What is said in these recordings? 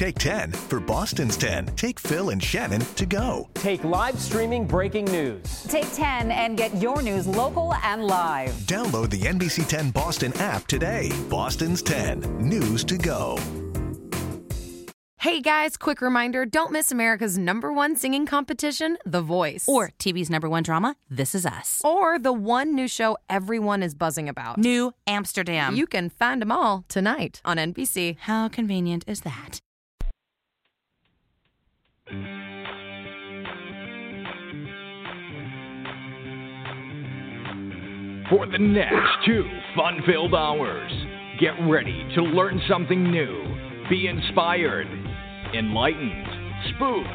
Take 10. For Boston's 10, take Phil and Shannon to go. Take live streaming breaking news. Take 10 and get your news local and live. Download the NBC 10 Boston app today. Boston's 10. News to go. Hey guys, quick reminder don't miss America's number one singing competition, The Voice. Or TV's number one drama, This Is Us. Or the one new show everyone is buzzing about, New Amsterdam. You can find them all tonight on NBC. How convenient is that? For the next two fun filled hours, get ready to learn something new, be inspired, enlightened, spooked,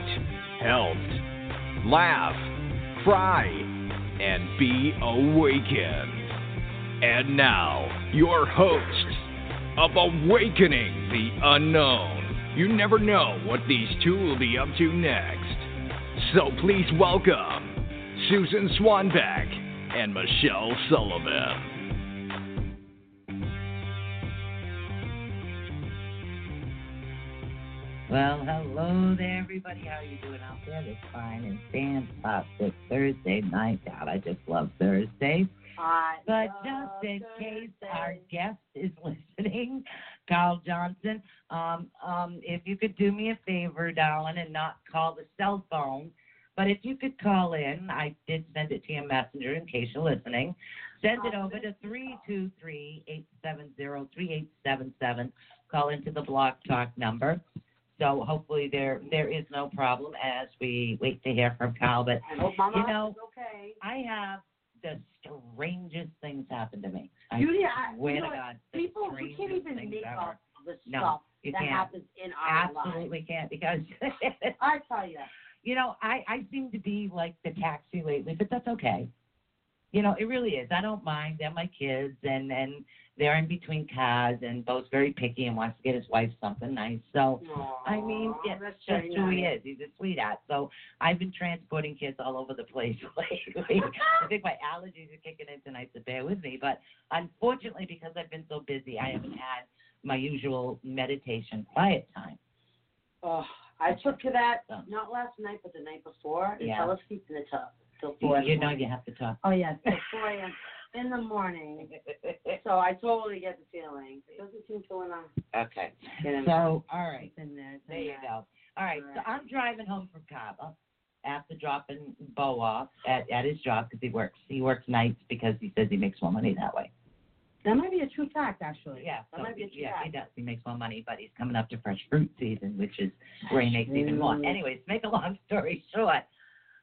helped, laugh, cry, and be awakened. And now, your hosts of Awakening the Unknown. You never know what these two will be up to next. So please welcome Susan Swanbeck and Michelle Sullivan. Well, hello there, everybody. How are you doing out there? This fine and fantastic this Thursday night. God, I just love Thursday. But just in case our guest is listening, Kyle Johnson, um, um, if you could do me a favor, darling, and not call the cell phone, but if you could call in, I did send it to your messenger in case you're listening. Send it over to 323-870-3877. Call into the Blog Talk number. So hopefully there there is no problem as we wait to hear from Kyle. But you know, okay. I have the strangest things happen to me. I I, swear you know to? God, people we can't even make ever. up the stuff that can't. happens in our Absolutely lives. can't because I tell you, you know I I seem to be like the taxi lately, but that's okay. You know, it really is. I don't mind. They're my kids, and and they're in between cars, and Bo's very picky and wants to get his wife something nice. So I mean, Aw, yeah, that's that's very just who he is. He's a sweetheart. So I've been transporting kids all over the place lately. I think my allergies are kicking in tonight, so bear with me. But unfortunately, because I've been so busy, I haven't had my usual meditation quiet time. Oh, I took to that Oh. not last night, but the night before, and Yeah. fell asleep in the tub till You, four. you know you have to talk. Oh yeah, till four a.m. in the morning. So I totally get the feeling. It doesn't seem to wanna okay. So, all right. In there, there you go. All right. All right. so I'm driving home from Cabo after dropping Bo off at, at his job because he works he works nights because he says he makes more money that way. That might be a true fact, actually. Yeah, that so, might be a true yeah, he does. He makes more money, but he's coming up to fresh fruit season, which is where he makes even more. Anyways, make a long story short,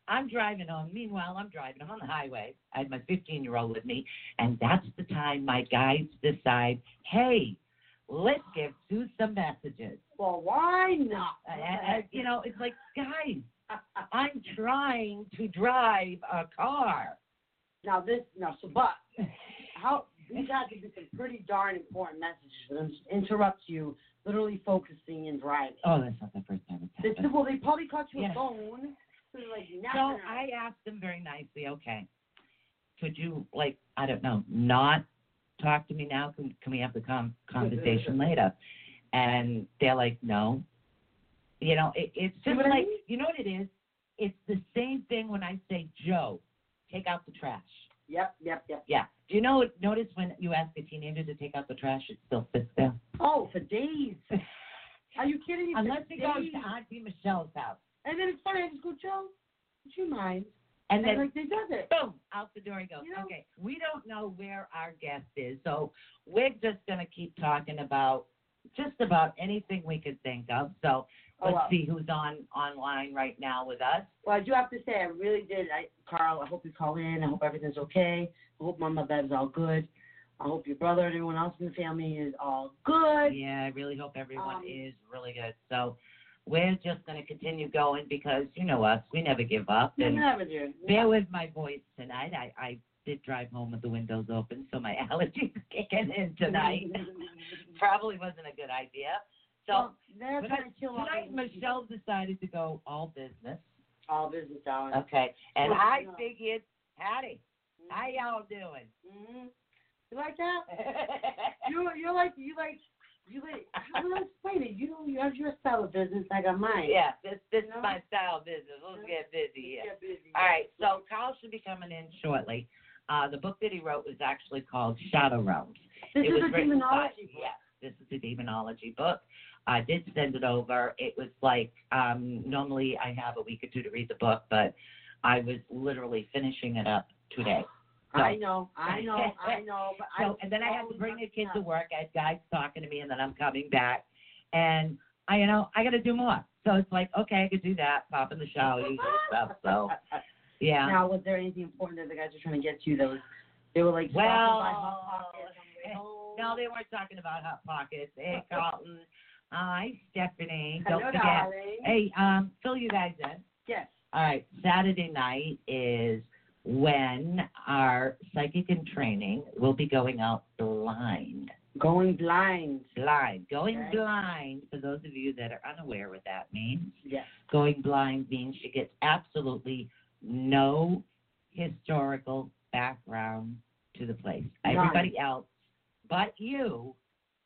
I'm driving home. Meanwhile, I'm driving. I'm on the highway. I had my 15 year old with me, and that's the time my guides decide, hey, let's give Sue some messages. Well, why not? Uh, and- and, you know, it's like, guys, I'm trying to drive a car. Now this, now so, but how these had to be some pretty darn important messages for them to interrupt you, literally focusing and driving. Oh, that's not the first time it's They, well, they probably caught you Yeah. Phone. So I asked them very nicely, okay, could you, like, I don't know, not talk to me now? Can, can we have the com- conversation later? And they're like, no. You know, it, it's just I like, mean? you know what it is? It's the same thing when I say, Joe, take out the trash. Yep, yep, yep. Yeah. Do you know? Notice when you ask a teenager to take out the trash, it still sits there. Oh, for days. Are you kidding Unless it goes to Auntie Michelle's house, And then it's funny. I just go, Joe, would you mind? and And then like they does it. boom, out the door he goes. You know? Okay, we don't know where our guest is, so we're just gonna keep talking about just about anything we could think of. So Oh, let's wow. see who's on online right now with us. Well, I do have to say, I really did. I, Carl, I hope you call in. I hope everything's okay. I hope Mama Bev's all good. I hope your brother and everyone else in the family is all good. Yeah, I really hope everyone Um, is really good. So we're just gonna continue going because you know us, we never give up. And never do. bear with my voice tonight. I, I did drive home with the windows open, so my allergies are kicking in tonight. Probably wasn't a good idea. So Well, they're but trying to kill off tonight. Michelle decided to go all business. all business down. Okay, and Well, I no. figured, Hattie, how y'all doing? hmm You like that? You you're like you like You wait. How do I explain it? You know, you have your style of business. Like I got mine. Yeah, this this You know? is my style of business. Let's get busy here. Get busy. All right, so Carl should be coming in shortly. Uh, the book that he wrote was actually called Shadow Realms. This it is was a by- demonology book. Yes, this is a demonology book. I did send it over. It was like um, normally I have a week or two to read the book, but I was literally finishing it up today. So- I know, I know, I know. But So, I and then I had to bring the kids to work. I had guys talking to me, and then I'm coming back, and I, you know, I got to do more. So it's like, okay, I could do that, pop in the shower, that stuff. So, yeah. Now, was there anything important that the guys were trying to get to? Was they were like Well, stopping Hot Pockets on the way home? No, they weren't talking about hot pockets. Hey, Carlton. Hi, Stephanie. Hello, Don't forget. darling. Hey, um, fill you guys in. Yes. All right, Saturday night is when our psychic and training will be going out blind. Going blind. Blind. Going Okay. blind, for those of you that are unaware what that means, Yes. going blind means she gets absolutely no historical background to the place. None. Everybody else but you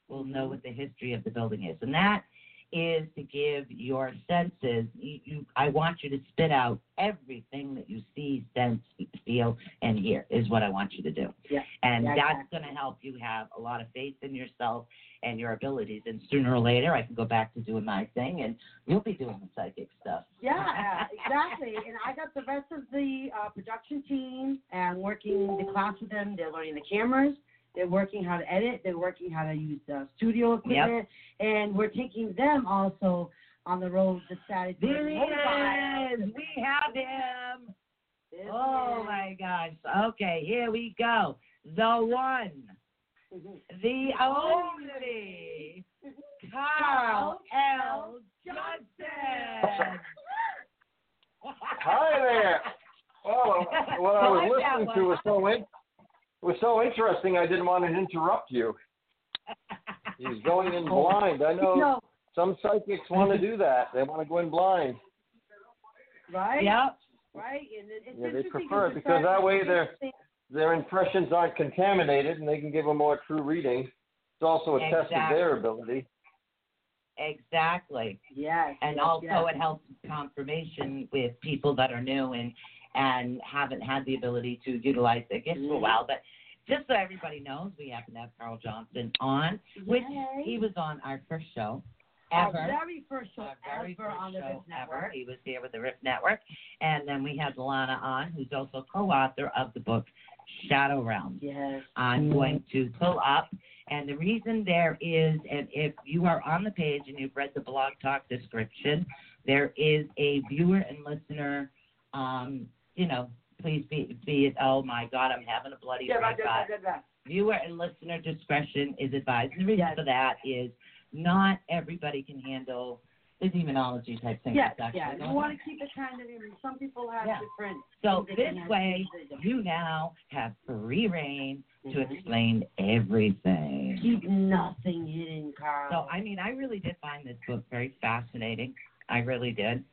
will know mm-hmm. what the history of the building is. And that is to give your senses you, you I want you to spit out everything that you see, sense, feel, and hear is what I want you to do. Yeah. And Yeah, that's exactly. gonna help you have a lot of faith in yourself and your abilities. And sooner or later I can go back to doing my thing and you'll be doing the psychic stuff. Yeah, exactly. And I got the rest of the uh, production team and working the class with them. They're learning the cameras. They're working how to edit. They're working how to use the studio equipment. And we're taking them also on the road to Saturday. There he Motorbike. is. We have him. This Oh is- my gosh. Okay, here we go. The one, the only Carl L. Johnson. Hi there. Well, what I was listening to was so in, was so interesting. I didn't want to interrupt you. He's going in blind. I know No, some psychics want to do that. They want to go in blind. right? Yep. Right? And it- it's Yeah, they prefer it because that way their. Their impressions aren't contaminated, and they can give a more true reading. It's also a test of their ability. Exactly. Yes. and yes, also yes. it helps confirmation with people that are new and and haven't had the ability to utilize their gifts for a while. But just so everybody knows, we happen to have Carl Johnson on, which he was on our first show Our very first show Our very ever first on the show Riff ever. Network. He was here with the Rift Network, and then we had Lana on, who's also co-author of the book Shadow Realm. Yes. I'm going to pull up. And the reason there is, and if you are on the page and you've read the blog talk description, there is a viewer and listener, um, you know, please be, be it, oh my God, I'm having a bloody Yeah, red. Viewer and listener discretion is advised. And the reason for that is not everybody can handle the demonology type thing. Yes, yeah. You want to keep it kind of. Some people have Yeah. different. So this way, you now have free reign to Mhm. explain everything. keep nothing hidden, Carl. So I mean, I really did find this book very fascinating. I really did.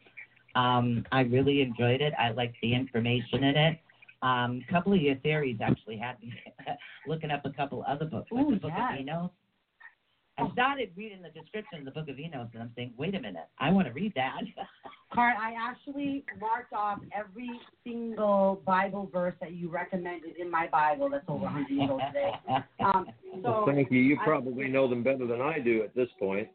Um, I really enjoyed it. I liked the information in it. Um, a couple of your theories actually had me looking up a couple other books, like Ooh, the Book yes. of Enoch. I started reading the description of the Book of Enoch, and I'm saying, wait a minute, I want to read that. Carl, I actually marked off every single Bible verse that you recommended in my Bible. That's over 100 years old today. Um, so, well, thank you. You I- probably know them better than I do at this point.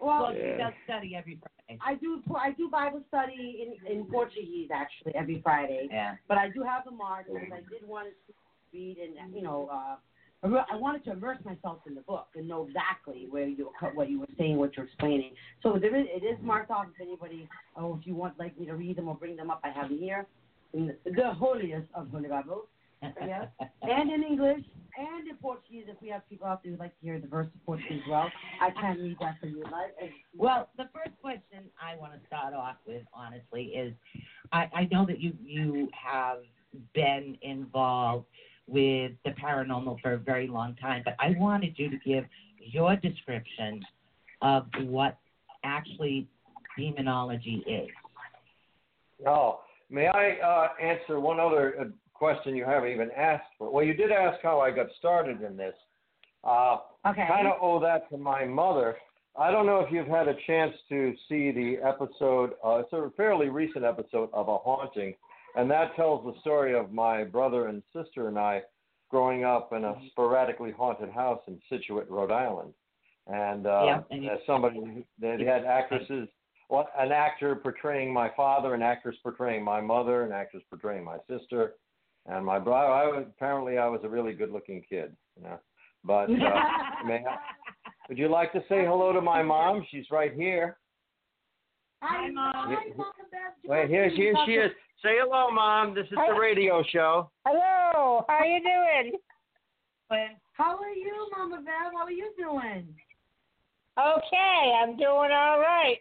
Well, well, she does study every Friday. I do I do Bible study in in Portuguese actually every Friday. Yeah. But I do have the mark because I did want to read and you know uh, I wanted to immerse myself in the book and know exactly where you what you were saying, what you're explaining. So there is it is marked off if anybody oh if you want like me to read them or bring them up, I have them here in the, the holiest of holy Bibles. Yes. And in English and in Portuguese if we have people out there who'd like to hear the verse in Portuguese as well. I can read that for you. Well, the first question I want to start off with, honestly, is I, I know that you you have been involved with the paranormal for a very long time, but I wanted you to give your description of what actually demonology is. Oh, may I uh, answer one other uh, question you haven't even asked for? Well, you did ask how I got started in this, Uh, Okay. Kind of owe that to my mother. I don't know if you've had a chance to see the episode. Uh, it's a fairly recent episode of A Haunting, and that tells the story of my brother and sister and I growing up in a sporadically haunted house in Scituate, Rhode Island. And, uh, Yeah, and as somebody, they had actresses, well, an actor portraying my father, an actress portraying my mother, an actress portraying my sister, and my brother. I was, apparently I was a really good-looking kid, you know. But uh, may I, would you like to say hello to my mom? She's right here. Hi, Mom. Yeah. Hi, Mom. Wait, here, here she is. Say hello, mom. This is the radio show. Hello, how are you doing? How are you, Mama Bev? How are you doing? Okay, I'm doing all right.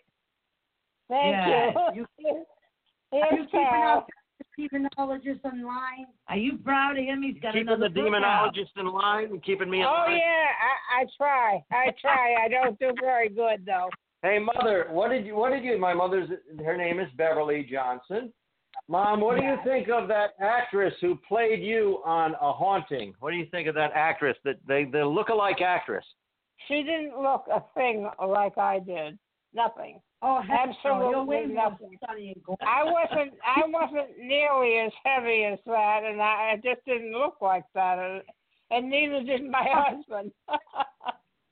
Thank Yeah, you. you- Yes, Are you keeping up with the demonologist online? Are you proud of him? He's got Keeping another the book out. demonologist in line and keeping me in Oh line. yeah, I, I try. I try. I don't do very good though. Hey, mother, what did you? What did you? My mother's. Her name is Beverly Johnson. Mom, what do you think of that actress who played you on A Haunting? What do you think of that actress? That they the look-alike actress. She didn't look a thing like I did. Nothing. Oh, heck no. Absolutely nothing. stunning and gorgeous. I wasn't. I wasn't nearly as heavy as that, and I, I just didn't look like that, and, and neither did my husband.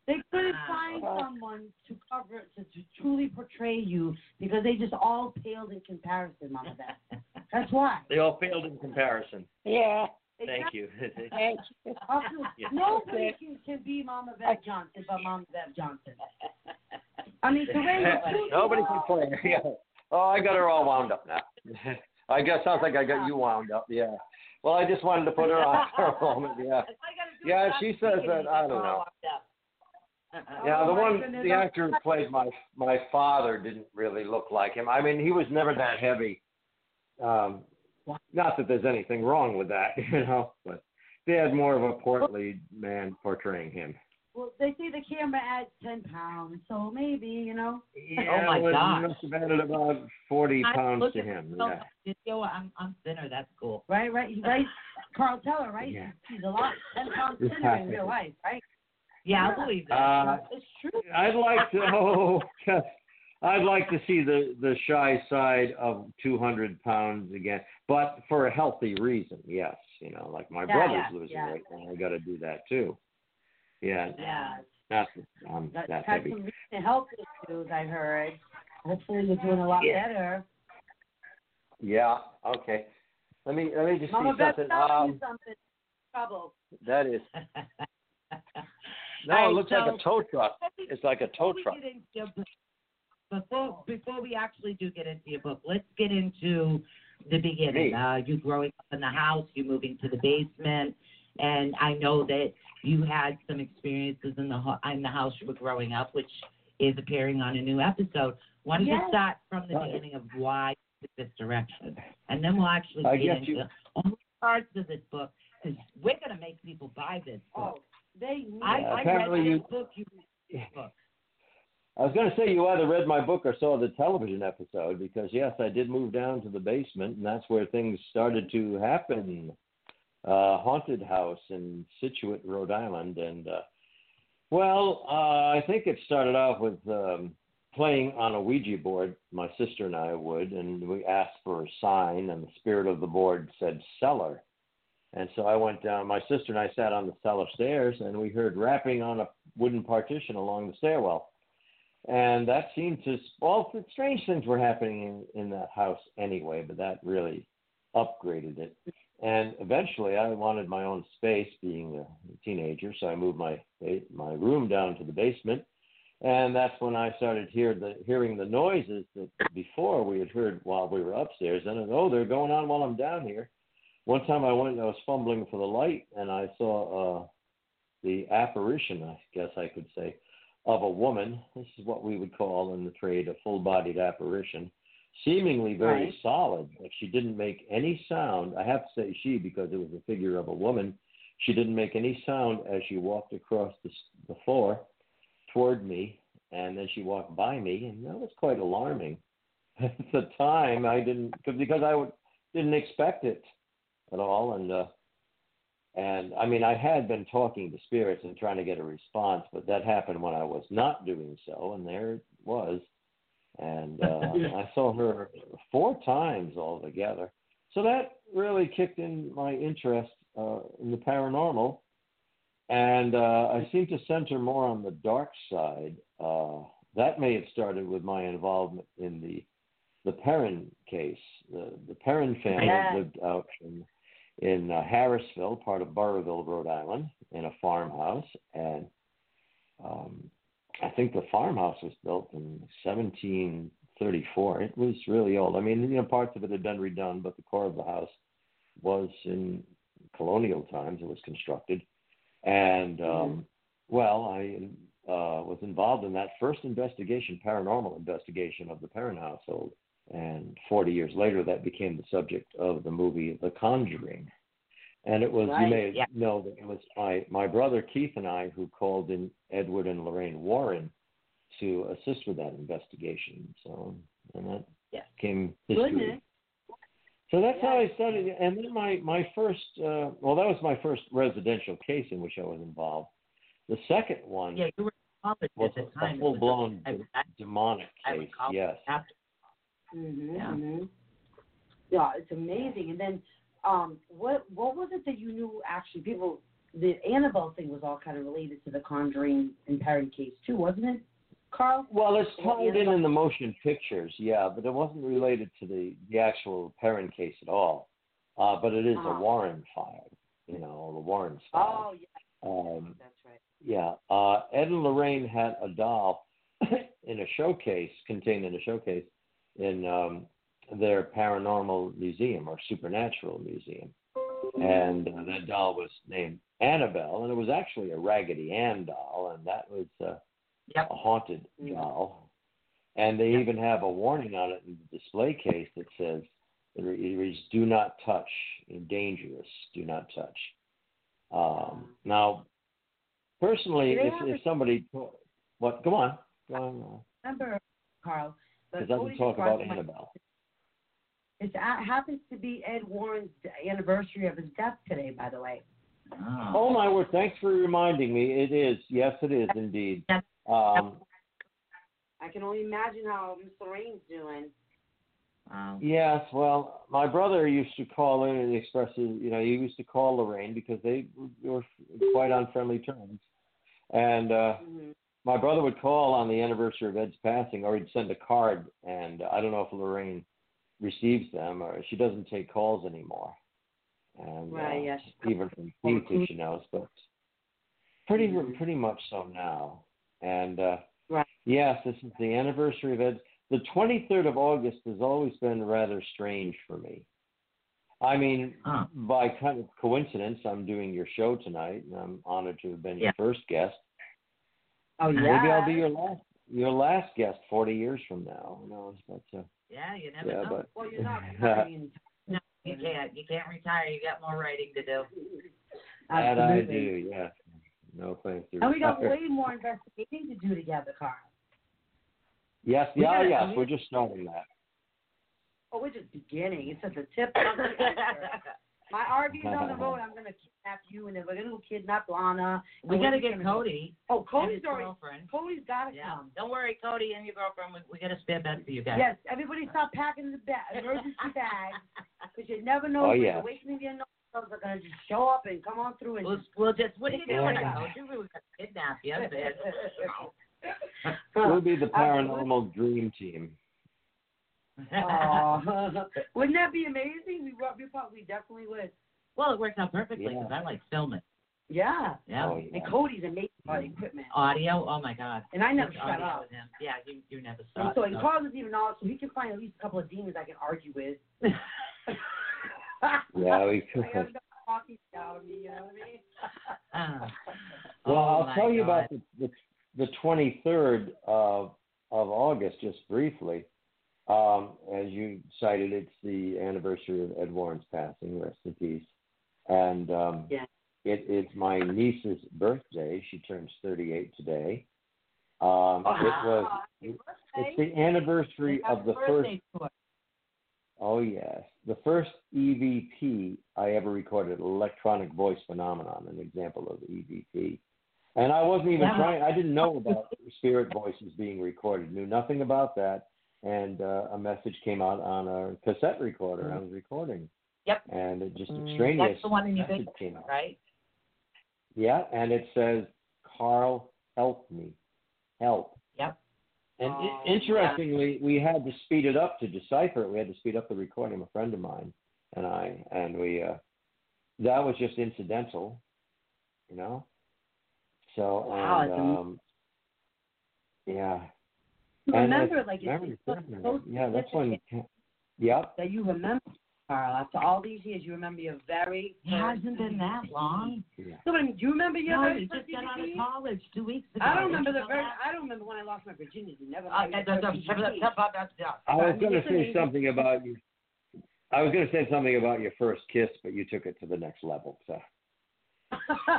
They couldn't Ah, find someone to cover to, to truly portray you because they just all paled in comparison, Mama Beth. That's why. They all failed in comparison. yeah. Thank you. Thank you. Yeah. Nobody can, can be Mama Bev Johnson but Mama Bev Johnson. I mean, Nobody can play her. Yeah. Oh, I got her all wound up now. I guess sounds like I got you wound up. Yeah. Well, I just wanted to put her on for a moment. Yeah. Yeah, she says that. I don't know. Yeah, the Oh, one, the actor who played my my father didn't really look like him. I mean, he was never that heavy. Um, not that there's anything wrong with that, you know, but they had more of a portly man portraying him. Well, they say the camera adds 10 pounds, so maybe, you know. Yeah, my well, gosh. He must have added about forty I pounds to at him. myself Yeah. on video, I'm I'm thinner. That's cool. Right, right, right. Carl Teller, right? Yeah. He's a lot, 10 pounds thinner in real life, right? Yeah, I believe that. Uh, It's true. I'd like to. Oh, I'd like to see the the shy side of 200 pounds again, but for a healthy reason. Yes, you know, like my Yeah, brother's yeah, losing yeah. weight, and I got to do that too. Yeah, Yeah. not that I'm Got, that had heavy. some recent health issues, I heard. Hopefully you're doing a lot Yeah. better. Yeah. Okay. Let me let me just Mama see something. Um, something. Trouble. that is no, All it looks right, like a tow truck. It's like a tow truck. get into your book- Before before we actually do get into your book, let's get into the beginning. Uh, you growing up in the house, you moving to the basement, and I know that you had some experiences in the ho- in the house you were growing up, which is appearing on a new episode. Why don't you Yes. start from the beginning of why this direction, and then we'll actually I get into you- only parts of this book because we're gonna make people buy this book. Oh, they need I, Yeah, I apparently read you- this book. You read this book. I was going to say you either read my book or saw the television episode because yes, I did move down to the basement, and that's where things started to happen. Uh, haunted house in Scituate, Rhode Island, and uh, well, uh, I think it started off with um, playing on a Ouija board. My sister and I would, and we asked for a sign, and the spirit of the board said cellar. And so I went down. My sister and I sat on the cellar stairs, and we heard rapping on a wooden partition along the stairwell and that seemed to well strange things were happening in, in that house anyway but that really upgraded it and eventually i wanted my own space being a teenager so i moved my my room down to the basement. And that's when i started hear the hearing the noises that before we had heard while we were upstairs. And I, oh they're going on while i'm down here. One time i went and i was fumbling for the light and i saw uh the apparition i guess i could say of a woman. This is what we would call in the trade a full bodied apparition, seemingly very Right. solid, Like she didn't make any sound. I have to say she because it was a figure of a woman. She didn't make any sound as she walked across the, the floor toward me, and then she walked by me, and that was quite alarming. At the time, I didn't because I would, didn't expect it at all, and uh, and I mean, I had been talking to spirits and trying to get a response, but that happened when I was not doing so, and there it was. And uh, I saw her four times altogether. So that really kicked in my interest uh, in the paranormal. And uh, I seem to center more on the dark side. Uh, that may have started with my involvement in the the Perron case. The the Perron family Yeah. lived out in in uh, Harrisville, part of Burrillville, Rhode Island, in a farmhouse, and um, I think the farmhouse was built in 1734. It was really old. I mean, you know, parts of it had been redone, but the core of the house was in colonial times. It was constructed, and um, well, I uh, was involved in that first investigation, paranormal investigation of the Perron household. And 40 years later, that became the subject of the movie The Conjuring. And it was, you may yeah. know that it was my, my brother Keith and I who called in Edward and Lorraine Warren to assist with that investigation. So, and that Yes. came history. Goodness. So that's how I started. And then my, my first, uh, well, that was my first residential case in which I was involved. The second one Yeah, you were in college was at the a, time. a full blown I- I- demonic case. Yes. after- hmm Yeah. hmm Yeah, it's amazing. And then, um, what what was it that you knew? Actually, people, the Annabelle thing was all kind of related to the Conjuring and Perron case too, wasn't it, Carl? Well, it's tied in in the motion pictures, yeah, but it wasn't related to the the actual Perron case at all. Uh, but it is Uh-huh. a Warren file, you know, the Warren stuff. Oh, file. yeah, Um, that's right. yeah, uh, Ed and Lorraine had a doll in a showcase, contained in a showcase in um, their paranormal museum or supernatural museum. And uh, that doll was named Annabelle, and it was actually a Raggedy Ann doll, and that was uh, Yep. a haunted Mm. doll. And they even have a warning on it in the display case that says, it reads, "Do not touch, dangerous. Do not touch." Um, now, personally, if, if somebody, what? Go on, go on. Remember, Carl? But It doesn't Cody talk about Annabelle. It happens to be Ed Warren's anniversary of his death today, by the way. Oh. Oh my word! Thanks for reminding me. It is. Yes, it is indeed. Um, I can only imagine how Miss Lorraine's doing. Wow. Yes, well, my brother used to call in and express his, you know, he used to call Lorraine because they were quite on friendly terms. And uh, hmm my brother would call on the anniversary of Ed's passing, or he'd send a card, and I don't know if Lorraine receives them, or she doesn't take calls anymore. And Right, uh, yes. even from Keith, who she knows, but pretty pretty much so now. And uh, Right. yes, this is the anniversary of Ed's. The 23rd of August has always been rather strange for me. I mean, Huh. by kind of coincidence, I'm doing your show tonight, and I'm honored to have been your first guest. Oh yeah. Maybe I'll be your last your last guest 40 years from now. Who knows? But uh, Yeah, you never yeah, know. but Well, you're not retiring. No, you can't. You can't retire. You got more writing to do. that I Absolutely. do. Yes. No thank you. And we got way more investigating to do together, Carl. Yes, we yeah, gotta- yes. we- We're just starting that. Oh, we're just beginning. It's just the tip. of the iceberg. My RV's on the road. I'm gonna kidnap you, and then we're gonna go kidnap Lana. We got to get gonna go- Cody. Oh, Cody's already. girlfriend. Cody's gotta Yeah. come. Don't worry, Cody and your girlfriend. We, we got a spare bed for you guys. Yes, everybody stop packing the bag, emergency bags, because you never know Oh, when yeah. the awakening of your are gonna just show up and come on through and We'll, just. we'll just. What are you Yeah. doing? I told you we were gonna kidnap you. We'll be the Absolutely. paranormal dream team. Aw. Wouldn't that be amazing? We would- we definitely would. well, it works out perfectly Yeah. because I like filming. Yeah. Yeah. Oh, yeah. And Cody's amazing about equipment. Audio. Oh my God. And I never His shut audio up. with him. Yeah, you you never And so and Carl doesn't even know, so he can find at least a couple of demons I can argue with. Yeah, we I got talking out me, you know what I mean? Ah. Well, Oh, I'll my tell you about the, the the 23rd of of August, just briefly. Um, as you cited, it's the anniversary of Ed Warren's passing. Rest in peace. And um, Yeah. it is my niece's birthday. She turns 38 today. Um, it was. It's the anniversary of the first. Oh yes, the first EVP I ever recorded, electronic voice phenomenon, an example of EVP. And I wasn't even trying. I didn't know about spirit voices being recorded. Knew nothing about that. And uh, a message came out on a cassette recorder. I was recording. Yep. And it just Mm, extraneous That's the one in your big came out. right? Yeah, and it says, "Carl, help me, help." Yep. And Oh, interestingly, we had to speed it up to decipher it. We had to speed up the recording. A friend of mine and I, and we, uh, that was just incidental, you know. So Wow, and um, yeah. You And remember, it's like, it's, memory it's so, so yeah, that's one. significant Yep. that you remember, Carl. After all these years, you remember your very It first hasn't been that long. Yeah. No, but I mean, do you remember your No, very you first just got out of college two weeks ago. I don't remember the know very. I don't remember when I lost my virginity. Never. Uh, mind my first EVP. I I was going to say something about you. I was going to say something about your first kiss, but you took it to the next level. So.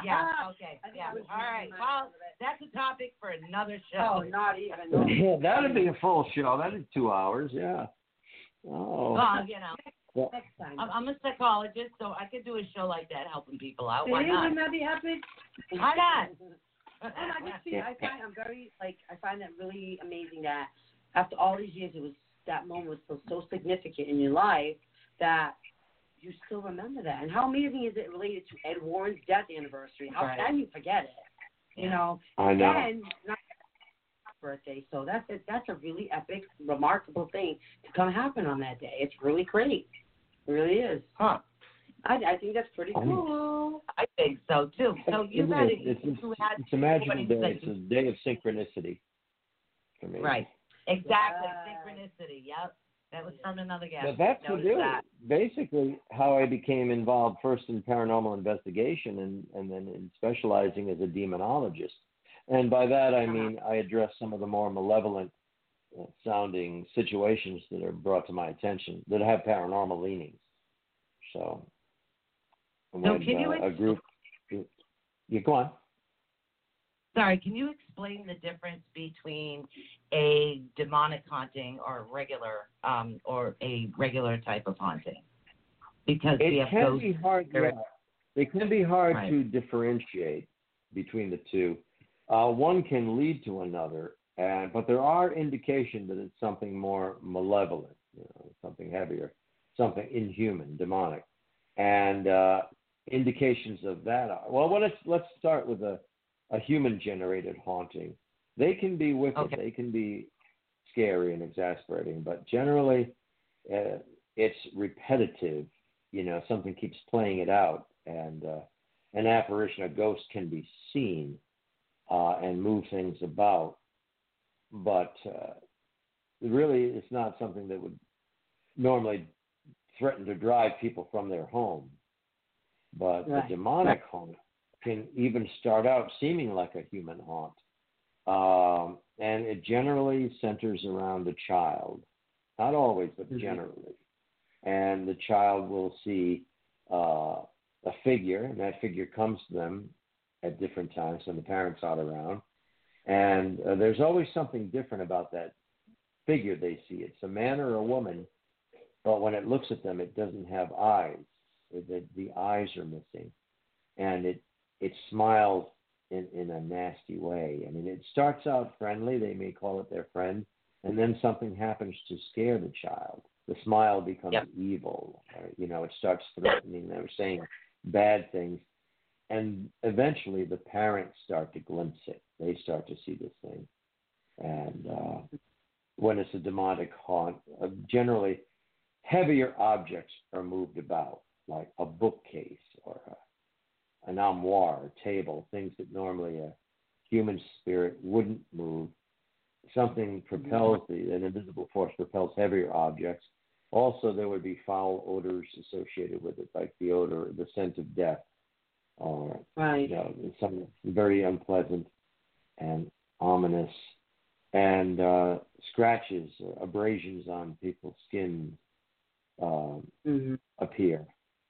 Yeah, okay, yeah. All right, well, that's a topic for another show. Oh, show. not even. Yeah, that'd be a full show. That'd be two hours. Yeah. Oh. Well, you know, Well, Next time. I'm, I'm a psychologist, so I could do a show like that, helping people out. Why not? wouldn't that be epic? Why not? And I just see, I find I'm very like I find that really amazing that after all these years, it was that moment was so so significant in your life that you still remember that. And how amazing is it related to Ed Warren's death anniversary? How Right. can you forget it? You know, I know. and not birthday. So that's a, that's a really epic, remarkable thing to come happen on that day. It's really great. It really is. Huh. I, I think that's pretty I know. cool. I think so too. So you Isn't it? It's, it's, you had it's a magical day. that It's a day of synchronicity for me. Right. Exactly. Right. Synchronicity. Yep. That was from another guy. But that's to Noticed do that. basically how I became involved first in paranormal investigation and, and then in specializing as a demonologist. And by that I mean I address some of the more malevolent uh, sounding situations that are brought to my attention that have paranormal leanings. So, So when can you uh, a group, you go on. Sorry, can you explain the difference between a demonic haunting or a regular um, or a regular type of haunting? Because we It have can ghosts. be hard. Yeah, it can be hard Right. to differentiate between the two. Uh, one can lead to another, and but there are indications that it's something more malevolent, you know, something heavier, something inhuman, demonic, and uh, indications of that. Are, well, let's let's start with a a human generated haunting. They can be wicked. Okay. They can be scary and exasperating, but generally, uh, it's repetitive you know something keeps playing it out and uh, an apparition a ghost can be seen uh, and move things about but uh, really it's not something that would normally threaten to drive people from their home but Right. the demonic haunt can even start out seeming like a human haunt um, and it generally centers around the child not always but Mhm. generally and the child will see uh, a figure, and that figure comes to them at different times when the parents aren't around. And uh, there's always something different about that figure they see. It's a man or a woman, but when it looks at them, it doesn't have eyes. The, the eyes are missing, and it it smiles in in a nasty way. I mean, it starts out friendly. They may call it their friend, and then something happens to scare the child. The smile becomes Yep. evil. Or, you know, it starts threatening them, saying bad things, and eventually the parents start to glimpse it. They start to see this thing, and uh, when it's a demonic haunt, uh, generally heavier objects are moved about, like a bookcase or a, an armoire, a table, things that normally a human spirit wouldn't move. Something propels the an invisible force propels heavier objects. Also, there would be foul odors associated with it, like the odor, the scent of death, or Right. you know, some very unpleasant and ominous, and uh, scratches, uh, abrasions on people's skins um, hmm appear.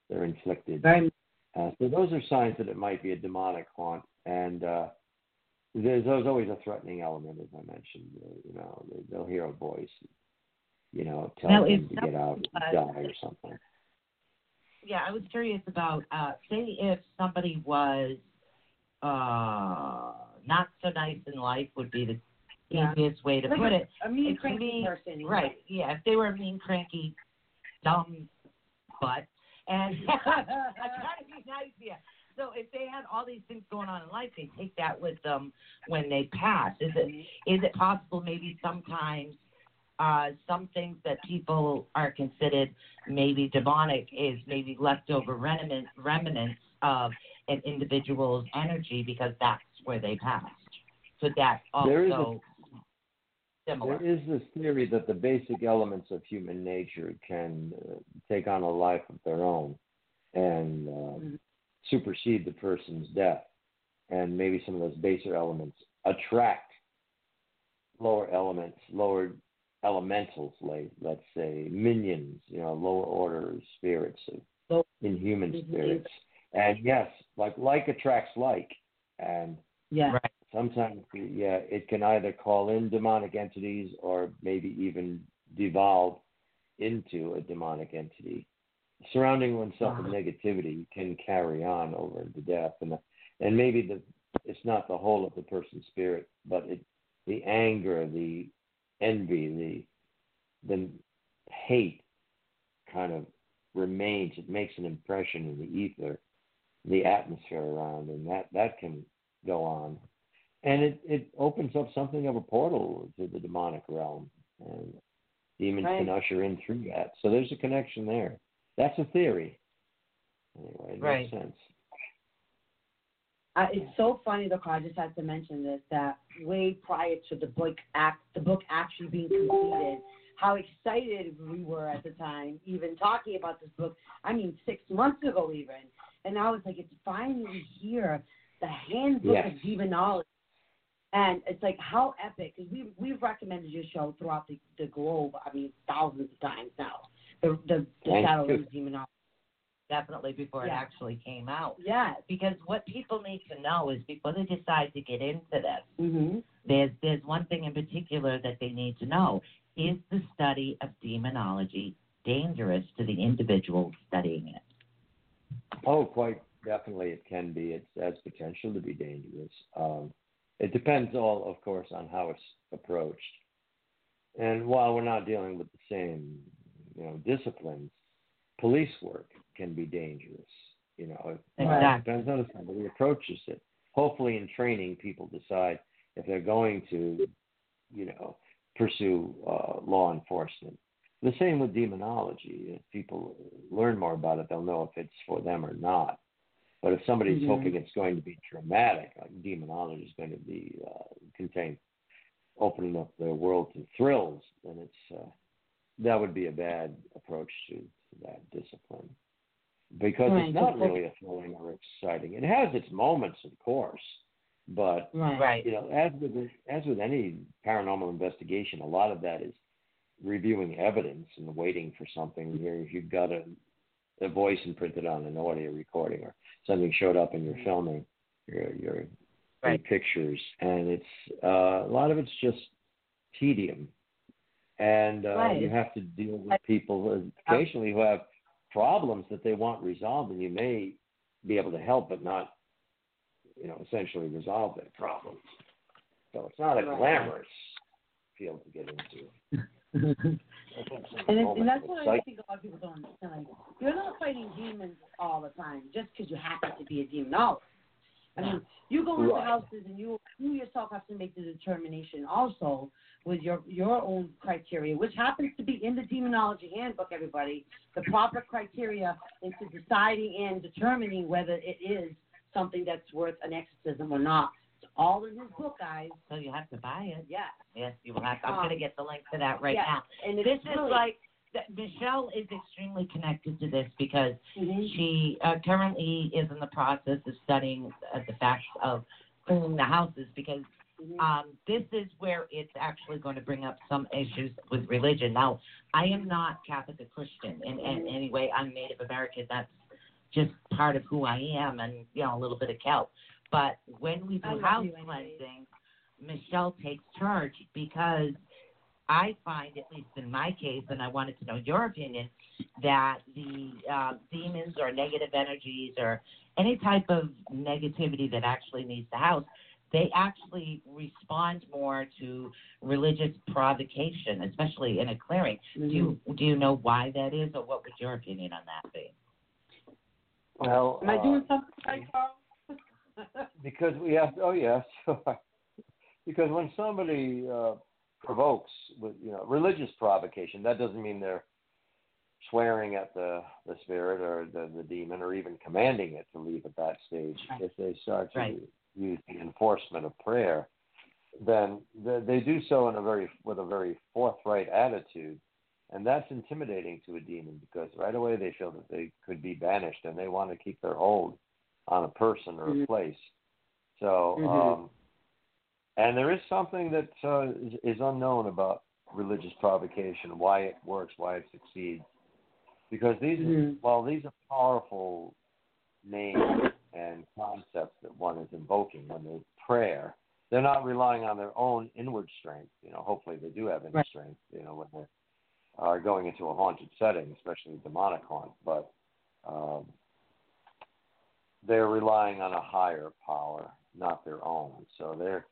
They're inflicted. Very. Uh, so those are signs that it might be a demonic haunt, and uh, there's, there's always a threatening element, as I mentioned. Uh, you know, they- they'll hear a voice, you know, tell Now, them to get out and somebody die or something. Yeah, I was curious about uh say if somebody was uh not so nice in life would be the Yeah. easiest way to Like put a- it. a mean, If to cranky me- person, Right. Yeah. If they were a mean, cranky, dumb butt and I'm trying to be nice here. So if they had all these things going on in life, they take that with them when they pass. Is it is it possible maybe sometimes uh, some things that people are considered maybe demonic is maybe leftover remnant, remnants of an individual's energy because that's where they passed. So that's There is a- also similar. There is this theory that the basic elements of human nature can uh, take on a life of their own and uh, supersede the person's death. And maybe some of those baser elements attract lower elements, lower elementals, like let's say minions, you know, lower order spirits, of inhuman Mhm. spirits. And yes, like like attracts like, and Yeah. Sometimes yeah it can either call in demonic entities or maybe even devolve into a demonic entity. Surrounding oneself with negativity can carry on over into death. And and maybe the it's not the whole of the person's spirit but it the anger the envy the the hate kind of remains. It makes an impression in the ether the atmosphere around and that that can go on and it, it opens up something of a portal to the demonic realm and demons can usher in through that so there's a connection there that's a theory anyway it Right. makes sense Uh, it's so funny though. I just had to mention this that way prior to the book act, the book actually being completed, how excited we were at the time, even talking about this book. I mean, six months ago even, and I was like, it's finally here, the handbook Yes. of demonology. And it's like how epic because we we've recommended your show throughout the, the globe. I mean, thousands of times now. The the, the Shadow you. Rings demonology. definitely before it actually came out. Yeah. Because what people need to know is before they decide to get into this, Mm-hmm. there's there's one thing in particular that they need to know: is the study of demonology dangerous to the individual studying it? oh quite definitely it can be it has potential to be dangerous um, it depends all of course on how it's approached and while we're not dealing with the same you know disciplines police work can be dangerous you know it, Exactly. depends on how somebody approaches it hopefully in training people decide if they're going to you know pursue uh, law enforcement. the same with demonology if people learn more about it they'll know if it's for them or not but if somebody's Mhm. hoping it's going to be dramatic like demonology is going to be uh, contain opening up their world to thrills then it's uh, that would be a bad approach to, to that discipline because Right, it's not but- really a thrilling or exciting. It has its moments, of course, but Right. Right. you know, as with as with any paranormal investigation, a lot of that is reviewing evidence and waiting for something. Here, if you've got a a voice imprinted on an audio recording, or something showed up in your filming, your your, your Right. pictures, and it's uh, a lot of it's just tedium, and uh, Right. you have to deal with people occasionally who have problems that they want resolved, and you may be able to help, but not, you know, essentially resolve their problems. So it's not a Right. glamorous field to get into. And, and that's what I think a lot of people don't understand. You're not fighting demons all the time just because you happen to be a demonologist. I mean, you go into Right. houses and you you yourself have to make the determination also with your your own criteria, which happens to be in the demonology handbook. Everybody, the proper criteria into deciding and determining whether it is something that's worth an exorcism or not. All in his book, guys. So you have to buy it. Yeah. Yes, you will have. to. I'm Um, going to get the link to that right now. and this is really- like Michelle is extremely connected to this because Mm-hmm. she uh, currently is in the process of studying uh, the facts of cleaning the houses because Mm-hmm. um, this is where it's actually going to bring up some issues with religion. Now, I am not Catholic or Christian in, in any way. I'm Native American. That's just part of who I am, and you know a little bit of Celt. But when we do house cleansing, Michelle takes charge because I find, at least in my case, and I wanted to know your opinion, that the uh, demons or negative energies or any type of negativity that actually needs the house, they actually respond more to religious provocation, especially in a clearing. Mm-hmm. Do you do you know why that is, or what would your opinion on that be? Well, Am I uh, doing something right, Carl? Because we have oh yes because when somebody uh, provokes with you know religious provocation that doesn't mean they're swearing at the the spirit or the the demon or even commanding it to leave at that stage Right. if they start to Right. use the enforcement of prayer then they, they do so in a very with a very forthright attitude and that's intimidating to a demon because right away they feel that they could be banished and they want to keep their hold on a person or a Mhm. place. So, Mhm. um, and there is something that uh, is, is unknown about religious provocation, why it works, why it succeeds, because these, Mhm. well, these are powerful names and concepts that one is invoking when they prayer. They're not relying on their own inward strength. You know, hopefully they do have inner Right. strength. You know, when they are going into a haunted setting, especially a demonic haunt, but um, they're relying on a higher power, not their own. So they're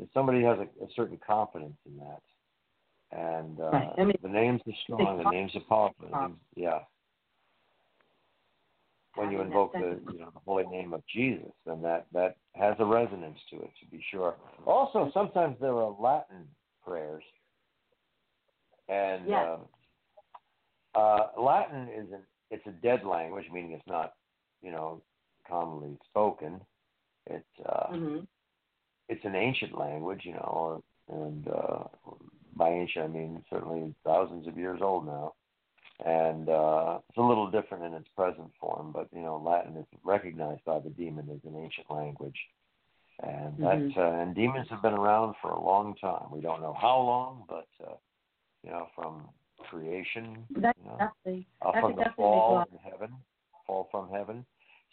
if somebody has a, a certain confidence in that, and uh, Right. I mean, the names are strong, the names are powerful. Uh, yeah. When you invoke the you know the holy name of Jesus, then that that has a resonance to it, to be sure. Also, sometimes there are Latin prayers, and Yes. uh, uh, Latin is an it's a dead language, meaning it's not you know commonly spoken. It's uh, Mhm. it's an ancient language, you know, and uh, by ancient I mean certainly thousands of years old now, and uh, it's a little different in its present form. But you know, Latin is recognized by the demon as an ancient language, and that Mhm. uh, and demons have been around for a long time. We don't know how long, but uh, you know, from creation, That you know, definitely, uh, that from the definitely make a fall in heaven, fall from heaven.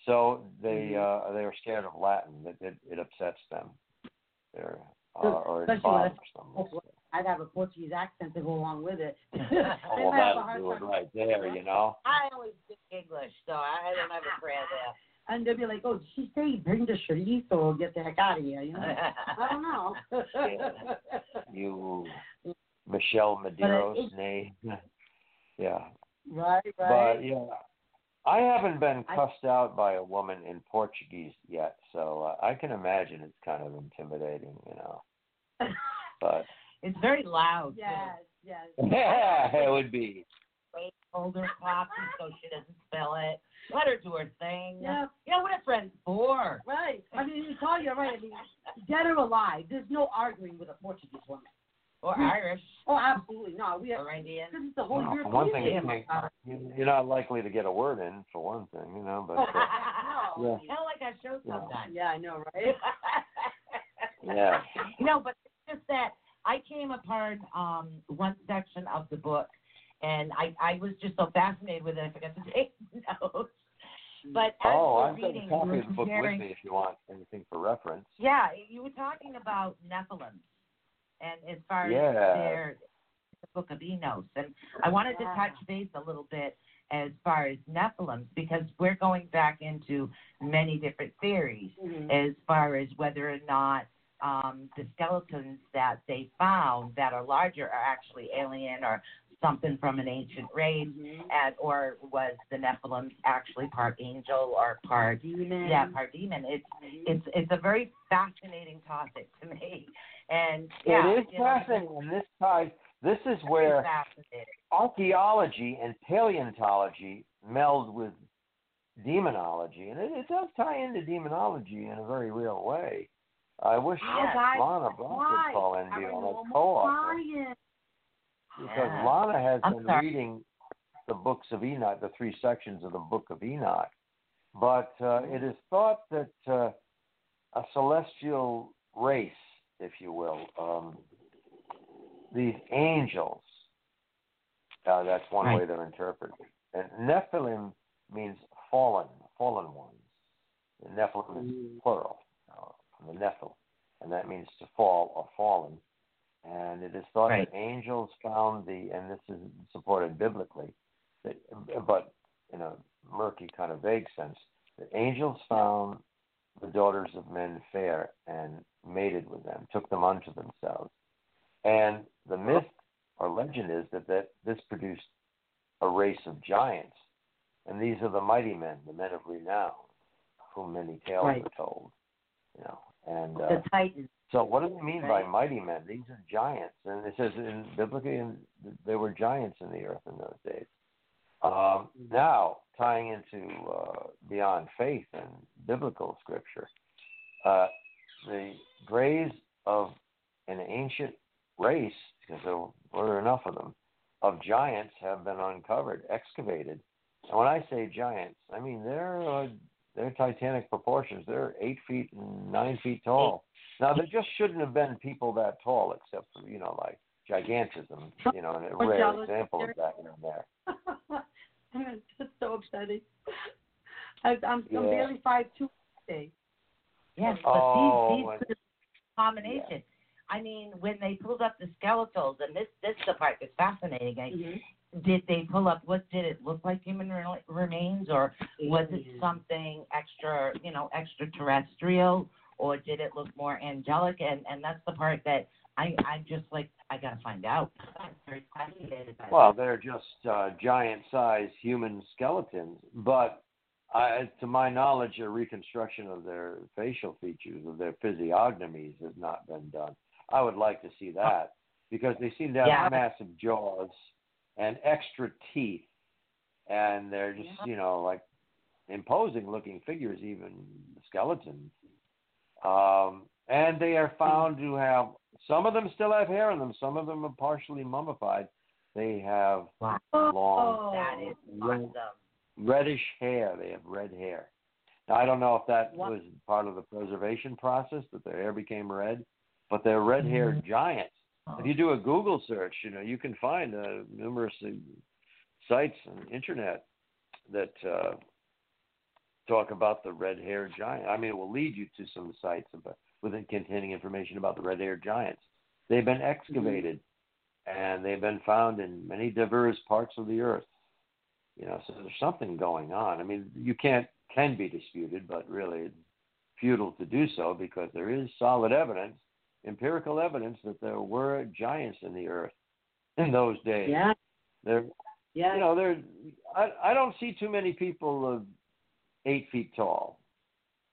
So they Mhm. uh, they are scared of Latin. It it, it upsets them. They're uh, or it bothers them. Oh, I'd have a Portuguese accent to go along with it. Oh, well, might have a that'll hard do it right there, you know. I always speak English, so I don't have a prayer there. And they'd be like, "Oh, did she say bring the chorizo or get the heck out of here?" You know? I don't know. Yeah. You, Michelle Medeiros, it- nay, yeah. right, right. But yeah, I haven't been I- cussed out by a woman in Portuguese yet, so uh, I can imagine it's kind of intimidating, you know. But It's very loud. too. yes, yes. yeah, it would be. Wait, hold her coffee so she doesn't spill it. Let her do her thing. Yeah. You know what a friend's for. Right. I mean, you call you right. I mean, dead or alive, there's no arguing with a Portuguese woman. Or Irish. Oh, absolutely no. We have Or Indian. this is the whole Well, European one thing, game. Uh, You're not likely to get a word in, for one thing, you know. But oh, uh, no. Yeah. Kind of like our show sometimes. Yeah, I know, right? yeah, you know, but it's just that I came upon um, one section of the book, and I, I was just so fascinated with it, I forgot to take notes. But as oh, I've got reading, a copy we're of the book with me if you want anything for reference. Yeah, you were talking about Nephilim, and as far Yeah. as their the Book of Enoch, and I wanted to touch base a little bit as far as Nephilim because we're going back into many different theories Mhm. as far as whether or not um, the skeletons that they found that are larger are actually alien or something from an ancient race, Mhm. and or was the Nephilim actually part angel or part Demon. yeah part demon? It's it's it's a very fascinating topic to me, and yeah, it is you know, fascinating, and this ties. This is where archaeology and paleontology meld with demonology, and it, it does tie into demonology in a very real way. I wish guys, Lana Brock why? would call in and be on Paranormal as co-author because Yeah. Lana has I'm been sorry. reading the books of Enoch, the three sections of the Book of Enoch. But uh, it is thought that uh, a celestial race, if you will, um, these angels, uh, that's one Right. way they're interpreted. And Nephilim means fallen, fallen ones. And Nephilim is plural, uh, from the Nephil, and that means to fall or fallen. and it is thought Right. that angels found the, and this is supported biblically, that, but in a murky kind of vague sense, that angels found the daughters of men fair and mated with them, took them unto themselves. And the myth or legend is that, that this produced a race of giants. And these are the mighty men, the men of renown, whom many tales Right. are told. You know, and uh, The Titans. so what do they mean by mighty men? These are giants, and it says in biblically, there were giants in the earth in those days. Um, now tying into uh, beyond faith and biblical scripture, uh, the graves of an ancient race, because there were enough of them, of giants have been uncovered, excavated. And when I say giants, I mean they're uh, they're titanic proportions. They're eight feet and nine feet tall. Now there just shouldn't have been people that tall, except for you know like gigantism, you know, and a rare example of that here and there. That's so upsetting. I, I'm, Yeah. I'm barely five two today. Yes, but Oh, these and- these combination. I mean, when they pulled up the skeletals, and this this is the part that's fascinating. I, Mm-hmm. Did they pull up? What did it look like? Human re- remains, or was it something extra? You know, extraterrestrial, or did it look more angelic? And and that's the part that I I'm just like I gotta find out. I'm very fascinated by Well, they're just uh, giant-sized human skeletons, but I, to my knowledge, a reconstruction of their facial features, of their physiognomies, has not been done. I would like to see that because they seem to have Yeah. massive jaws and extra teeth, and they're just you know like imposing-looking figures, even skeletons. Um, and they are found to have some of them still have hair on them, some of them are partially mummified. They have Wow. long that is awesome. Reddish hair. They have red hair. Now, I don't know if that What- was part of the preservation process that their hair became red, but they're red-haired giants. If you do a Google search, you know you can find uh, numerous uh, sites on the internet that uh, talk about the red-haired giant. I mean, it will lead you to some sites about, with it containing information about the red-haired giants. They've been excavated, and they've been found in many diverse parts of the earth. You know, so there's something going on. I mean, you can't can be disputed, but really it's futile to do so because there is solid evidence, empirical evidence that there were giants in the earth in those days. Yeah. There, Yeah. you know, there. I I don't see too many people of eight feet tall.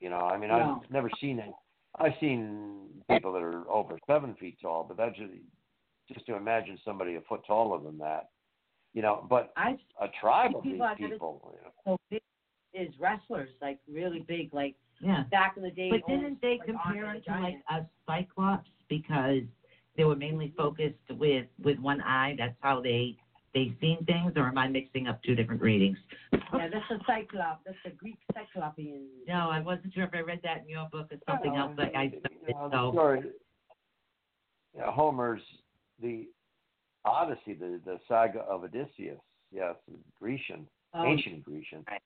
You know, I mean, No. I've never seen it. I've seen people that are over seven feet tall, but that's just, just to imagine somebody a foot taller than that. You know, but I a tribe of these People I've people. You know, so big is wrestlers like really big, like Yeah. back in the day. But oh, didn't they like compare Andre it to like Giant. a cyclops because they were mainly focused with with one eye? That's how they they seen things, or am I mixing up two different readings? Yeah, that's a cyclops. That's a Greek cyclopean. No, I wasn't sure if I read that in your book or something else. But I you know, the so story. You know, Homer's the Odyssey, the the saga of Odysseus. Yes, Grecian, Um, ancient Grecian. Right.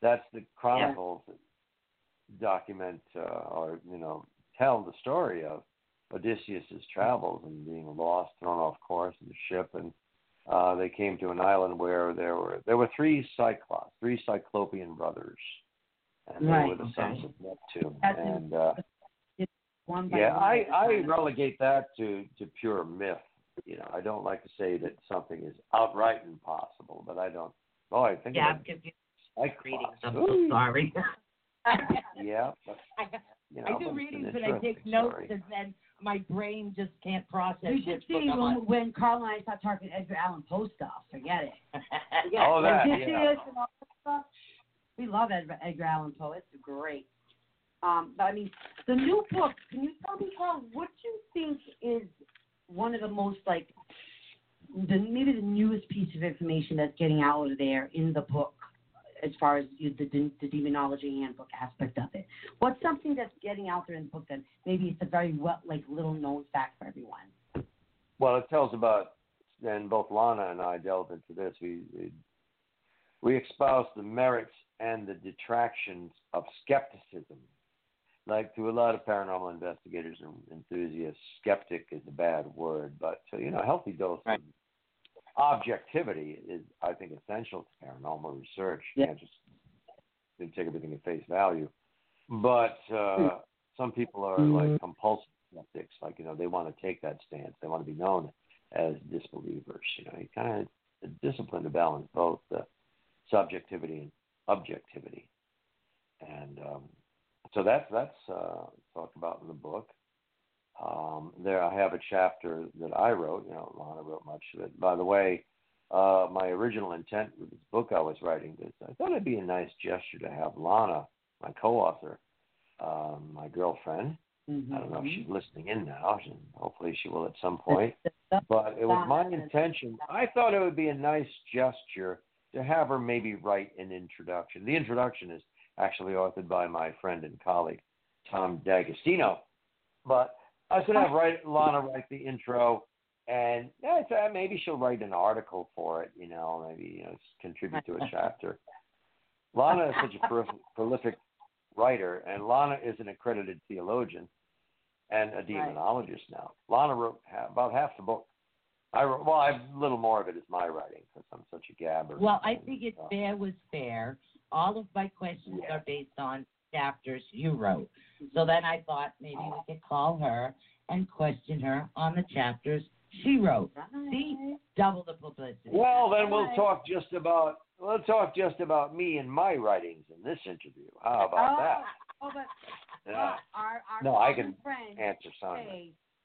That's the chronicles that document uh, or you know tell the story of Odysseus's travels and being lost, thrown off course in the ship, and uh, they came to an island where there were there were three Cyclops, three Cyclopean brothers, and they were the sons of Neptune. That's and uh, one by yeah, one I, I relegate that to, to pure myth. You know, I don't like to say that something is outright impossible, but I don't. Oh, I think yeah, I'm confused Cyclops. readings. I'm Ooh, so sorry. Yeah, but, you know, I do it's readings but I take notes, story. and then my brain just can't process You should see when, on. when Carl and I start talking Edgar Allan Poe stuff. Forget it. Forget Oh, it. that, Odysseus yeah. and all that stuff. We love Edgar, Edgar Allan Poe. It's great. Um, but I mean, the new book. Can you tell me, Carl, what you think is one of the most like the maybe the newest piece of information that's getting out there in the book, as far as you, the, the demonology handbook aspect of it? What's something that's getting out there in the book that maybe it's a very well like little known fact for everyone? Well, it tells about, and both Lana and I delved into this. We we, we espouse the merits and the detractions of skepticism. Like to a lot of paranormal investigators and enthusiasts, skeptic is a bad word, but so you know, a healthy dose Right. of objectivity is, I think, essential to paranormal research. You Yeah. can't just you take everything at face value. But uh, some people are like compulsive skeptics, like you know, they want to take that stance. They want to be known as disbelievers. You know, you kind of a discipline to balance both the subjectivity and objectivity. And um, so that's that's uh, talked about in the book. Um, there, I have a chapter that I wrote. You know, Lana wrote much of it. By the way, uh, my original intent with this book I was writing is I thought it'd be a nice gesture to have Lana, my co-author, um, my girlfriend. I don't know if she's listening in now, and hopefully she will at some point. But it was my intention. I thought it would be a nice gesture to have her maybe write an introduction. The introduction is actually authored by my friend and colleague Tom D'Agostino. But I was going to have write, Lana write the intro, and yeah, uh, maybe she'll write an article for it. You know, maybe you know contribute to a chapter. Lana is such a prolific, prolific writer, and Lana is an accredited theologian and a demonologist now. Lana wrote ha- about half the book. I wrote, well, I, a little more of it is my writing because I'm such a gabber. Well, I think it's uh, fair was fair. All of my questions are based on chapters you wrote. So then I thought maybe we could call her and question her on the chapters she wrote. See, double the publicity. Well, then we'll talk just about we'll talk just about me and my writings in this interview. How about oh, that? Oh, but Yeah. our, our No, I can answer some. of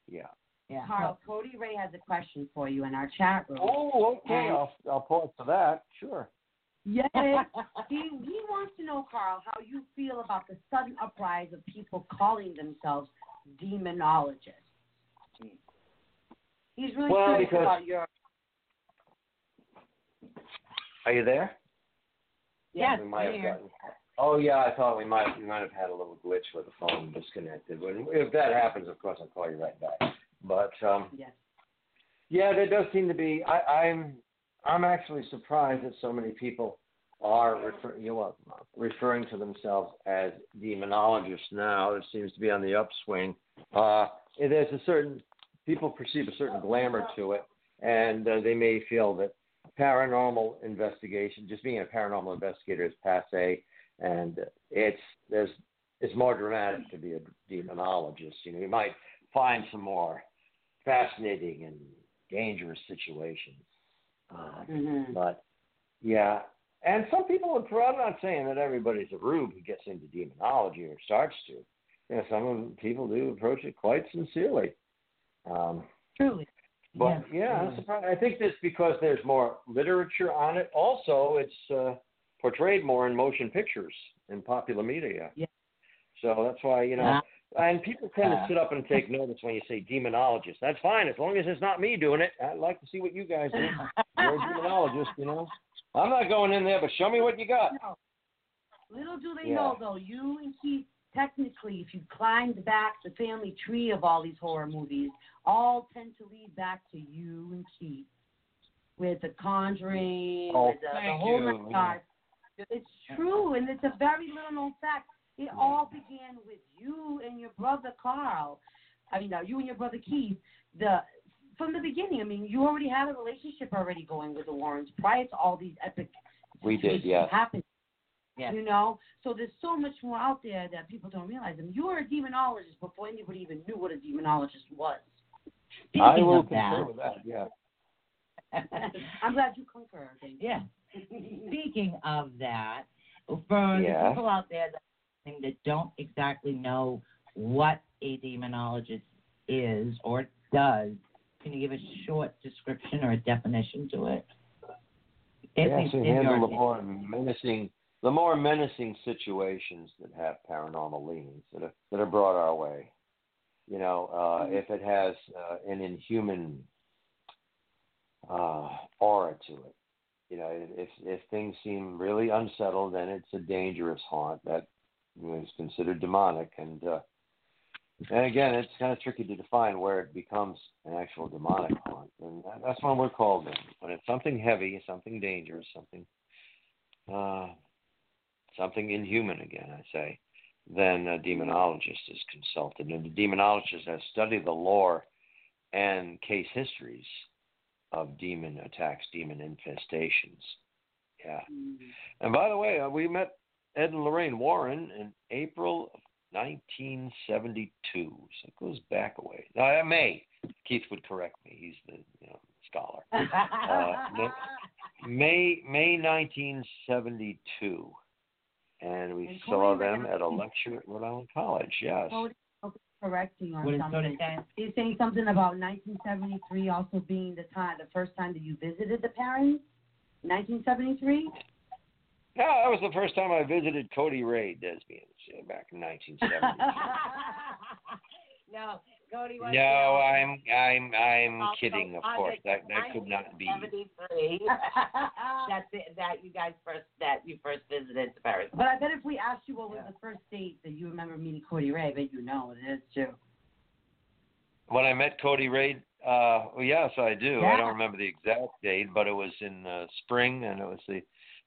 Yeah. Yeah. Carl, Cody Ray has a question for you in our chat room. Oh, okay. And- I'll I'll pause for that. Sure. Yes. he, he wants to know, Carl, how you feel about the sudden uprise of people calling themselves demonologists. He's really Well, curious because- about your. Are you there? Yes, we might I'm have gotten. Oh yeah, I thought we might we might have had a little glitch with the phone disconnected. But if that happens, of course, I'll call you right back. But um, Yes. yeah, there does seem to be. I, I'm I'm actually surprised that so many people are refer, you know, referring to themselves as demonologists now. It seems to be on the upswing. Uh, there's a certain people perceive a certain glamour to it, and uh, they may feel that paranormal investigation, just being a paranormal investigator, is passe, and it's there's it's more dramatic to be a demonologist. You know, you might find some more fascinating and dangerous situations. Mm-hmm. but yeah, and some people would. I'm not saying that everybody's a rube who gets into demonology or starts to. You know, some of the people do approach it quite sincerely. Um, Truly. but yeah, I'm surprised. I think that's because there's more literature on it. Also, it's uh, portrayed more in motion pictures in popular media. Yeah. So that's why you know. Uh, And people tend to uh, sit up and take notice when you say demonologist. That's fine as long as it's not me doing it. I'd like to see what you guys do. You're a demonologist, you know. I'm not going in there, but show me what you got. No. Little do they Yeah. know, though, you and Keith, technically, if you climbed back the family tree of all these horror movies, all tend to lead back to you and Keith. With The Conjuring, Oh, with the, the whole you. It's true, and it's a very little known fact. It all began with you and your brother Carl. I mean, now you and your brother Keith. The from the beginning. I mean, you already had a relationship already going with the Warrens prior to all these epic We did, yeah. happening. Yes. You know, so there's so much more out there that people don't realize. And you were a demonologist before anybody even knew what a demonologist was. Speaking I will concur that, with that. Yeah. I'm glad you concur. Yeah. Speaking of that, for Yeah. the people out there that, that don't exactly know what a demonologist is or does, can you give a short description or a definition to it? Yes, handle the more menacing, the more menacing situations that have paranormal leanings that are that are brought our way. You know, uh, if it has uh, an inhuman uh, aura to it, you know, if if things seem really unsettled, then it's a dangerous haunt that is considered demonic. And uh, and again, it's kind of tricky to define where it becomes an actual demonic haunt, and that's when we're called in. When it's something heavy, something dangerous, something uh, something inhuman. Again, I say, then a demonologist is consulted. And the demonologist has studied the lore and case histories of demon attacks, demon infestations. Yeah. Mm-hmm. And by the way, uh, we met Ed and Lorraine Warren in April of 1972. So it goes back a way. No, uh, May. Keith would correct me. He's the you know, scholar. Uh, May May 1972, and we And saw them at a lecture at Rhode Island College. Yes. Cody correcting on something. He's saying something about 1973 also being the time, the first time that you visited the Perrons. 1973. Yeah, that was the first time I visited Cody Ray Desbians uh, back in 1970. no, Cody. was. no, I'm I'm I'm Also, kidding. Of course, the- that that could not be. 1973. That's it, that you guys first that you first visited the Perrons. But I bet if we asked you what was the first date that you remember meeting Cody Ray, I bet you know it is too. When I met Cody Ray, uh, well, yes, I do. I don't remember the exact date, but it was in uh, spring, and it was the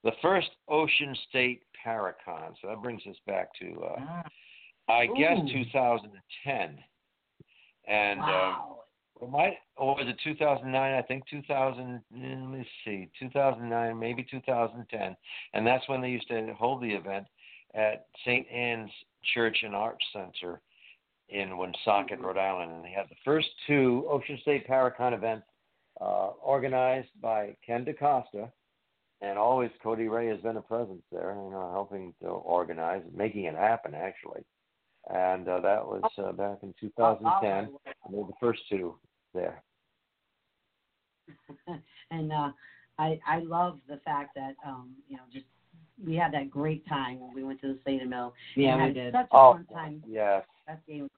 the first Ocean State Paracon. So that brings us back to, uh, I guess, 2010. And Wow. um, might, or was it 2009? I think 2000. eh, Let me see, 2009, maybe 2010. And that's when they used to hold the event at St. Anne's Church and Arts Center in Woonsocket, Rhode Island, and they had the first two Ocean State Paracon events uh, organized by Ken DaCosta, and always Cody Ray has been a presence there, you know, helping to organize, making it happen actually. And uh, that was uh, back in 2010. They were the first two there. and uh, I I love the fact that um you know just we had that great time when we went to the Slater Mill. Yeah, and we had did. Such a Oh, fun time. yes. That game.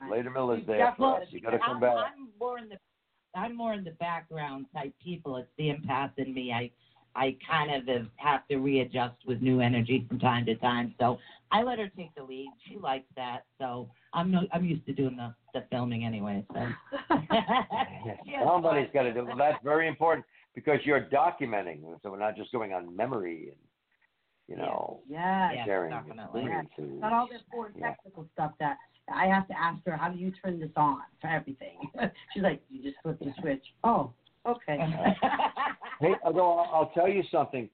was Mill is there for us. You got to come I'm, back. I'm more in the I'm more in the background type people. It's the empath in me. I I kind of have- have to readjust with new energy from time to time. So I let her take the lead. She likes that. So I'm no, I'm used to doing the, the filming anyway. So Yes, Somebody's got to do. Well, that's very important because you're documenting, so we're not just going on memory and you know Yeah. Yeah, sharing definitely. experiences. Not all the important Yeah. technical stuff that I have to ask her. How do you turn this on for everything? She's like, you just flip the switch. Oh, okay. Hey, although I'll, I'll tell you something.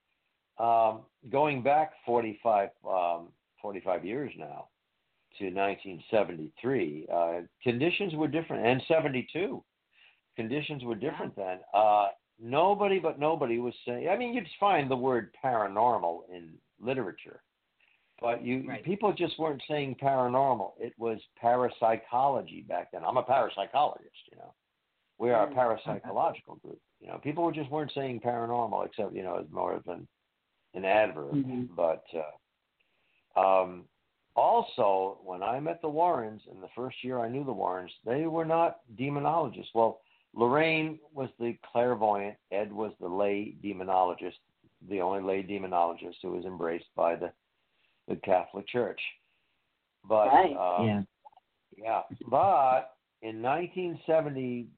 Um, going back 45, um, 45 years now to 1973, uh, conditions were different, and 72. Conditions were different then. Uh, nobody but nobody was saying. I mean, you'd find the word paranormal in literature, but you Right. people just weren't saying paranormal. It was parapsychology back then. I'm a parapsychologist, you know. We are a parapsychological group. You know, people just weren't saying paranormal, except you know, as more of an an adverb. Mhm. But uh, um, also, when I met the Warrens in the first year I knew the Warrens, they were not demonologists. Well, Lorraine was the clairvoyant. Ed was the lay demonologist, the only lay demonologist who was embraced by the the Catholic Church. But Right. um, yeah. yeah, but in 1972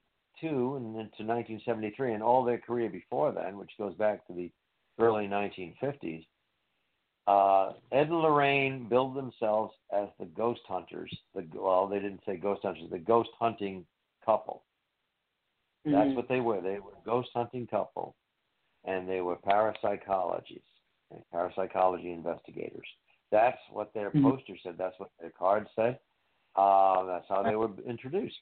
and into 1973 and all their career before then, which goes back to the early 1950s, uh, Ed and Lorraine billed themselves as the ghost hunters. The well, they didn't say ghost hunters, the ghost hunting couple. That's Mhm. what they were. They were a ghost hunting couple, and they were parapsychologists, and parapsychology investigators. That's what their Mhm. poster said. That's what their card said. Uh, that's how they were introduced.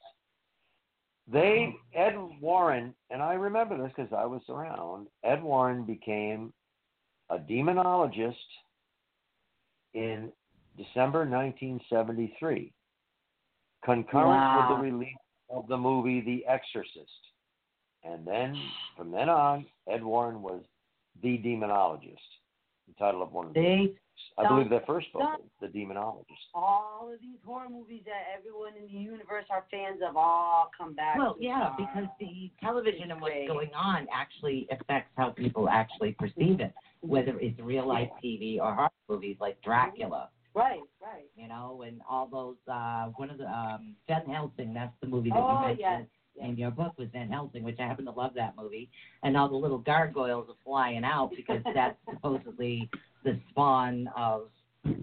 They uh-huh. Ed Warren, and I remember this because I was around. Ed Warren became a demonologist in December 1973, concurrent Wow. with the release of the movie The Exorcist. And then from then on, Ed Warren was the demonologist, the title of one of the I believe their first book, The Demonologist. all of these horror movies that everyone in the universe are fans of all come back. Well, to yeah, star. because the television and what's going on actually affects how people actually perceive it, whether it's real life TV or horror movies like Dracula, right, right. you know, and all those. uh One of the um Van Helsing, that's the movie that Oh, you mentioned. yes, In your book was Van Helsing, which I happen to love that movie, and all the little gargoyles are flying out because that's supposedly the spawn of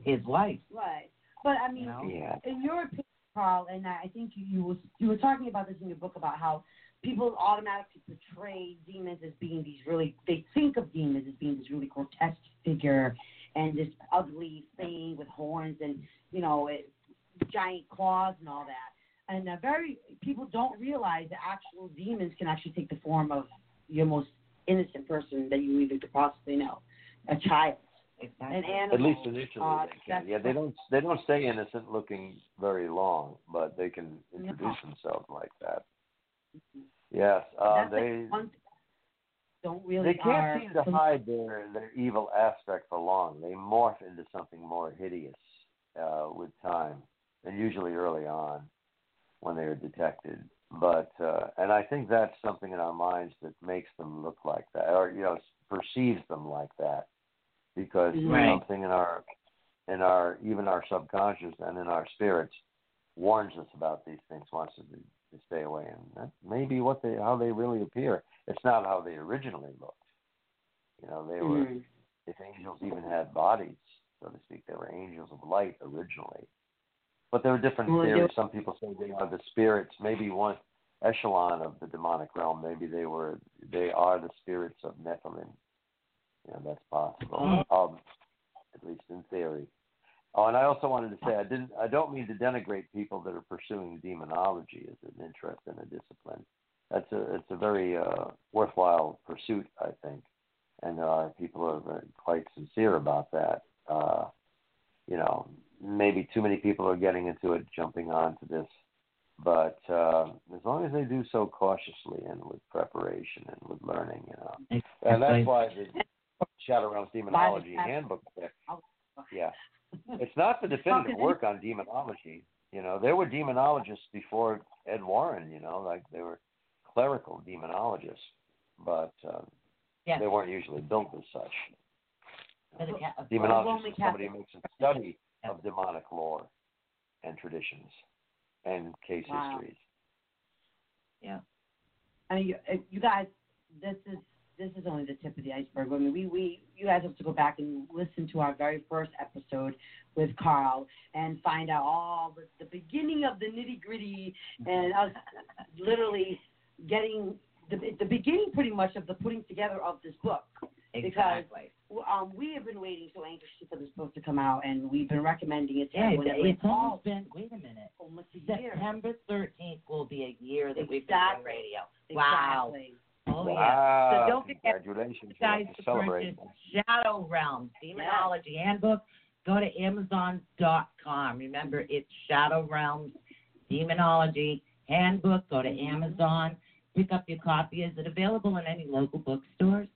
his wife. Right. But I mean, Yeah. in your opinion, Carl, and I I think you you, was, you were talking about this in your book about how people automatically portray demons as being these really they think of demons as being this really grotesque figure and this ugly thing with horns and you know it, giant claws and all that. And uh, very people don't realize that actual demons can actually take the form of your most innocent person that you even could possibly know, a child, an animal. At least initially uh, they can. Yeah, they don't they don't stay innocent looking very long, but they can introduce themselves like that. Yes, uh, That's like they don't really they can't are seem to hide their their evil aspect for long. They morph into something more hideous uh, with time, and usually early on when they are detected. But uh, and I think that's something in our minds that makes them look like that, or you know, perceives them like that, because Right. something in our in our even our subconscious and in our spirits warns us about these things, wants us to, to stay away, and that may be what they how they really appear. It's not how they originally looked. You know, they were Mhm. if angels even had bodies, so to speak, they were angels of light originally. But there are different Well, theories. Some people say they are the spirits, maybe one echelon of the demonic realm. Maybe they were they are the spirits of Nephilim. You know, that's possible. Um, at least in theory. Oh, and I also wanted to say I didn't I don't mean to denigrate people that are pursuing demonology as an interest and a discipline. That's a it's a very uh, worthwhile pursuit, I think, and are people are quite sincere about that. Uh, you know, maybe too many people are getting into it, jumping onto this, but uh, as long as they do so cautiously and with preparation and with learning, you know, and that's why the Shadow Realms Demonology Handbook. Yeah, it's not the definitive work on demonology. You know, there were demonologists before Ed Warren. You know, like they were clerical demonologists, but uh, Yes. they weren't usually built as such. For the ca- for the Demonologist Roman is somebody makes a study of demonic lore and traditions and case Wow. histories. Yeah. I mean, you, uh, you guys, this is this is only the tip of the iceberg. I mean, we we you guys have to go back and listen to our very first episode with Carl and find out all the, the beginning of the nitty gritty and us literally getting the the beginning pretty much of the putting together of this book. Exactly. Because um, we have been waiting so anxiously for this book to come out, and we've been recommending it to Yeah, everyone. it's, And it's almost been. Wait a minute. almost a year. September thirteenth will be a year that we've been on doing radio. Wow. Exactly. Oh yeah. So don't forget, Congratulations! guys, We'll to to celebrate. purchase Shadow Realms Demonology Handbook. Go to Amazon.com. Remember, it's Shadow Realms Demonology Handbook. Go to Amazon. Pick up your copy. Is it available in any local bookstores?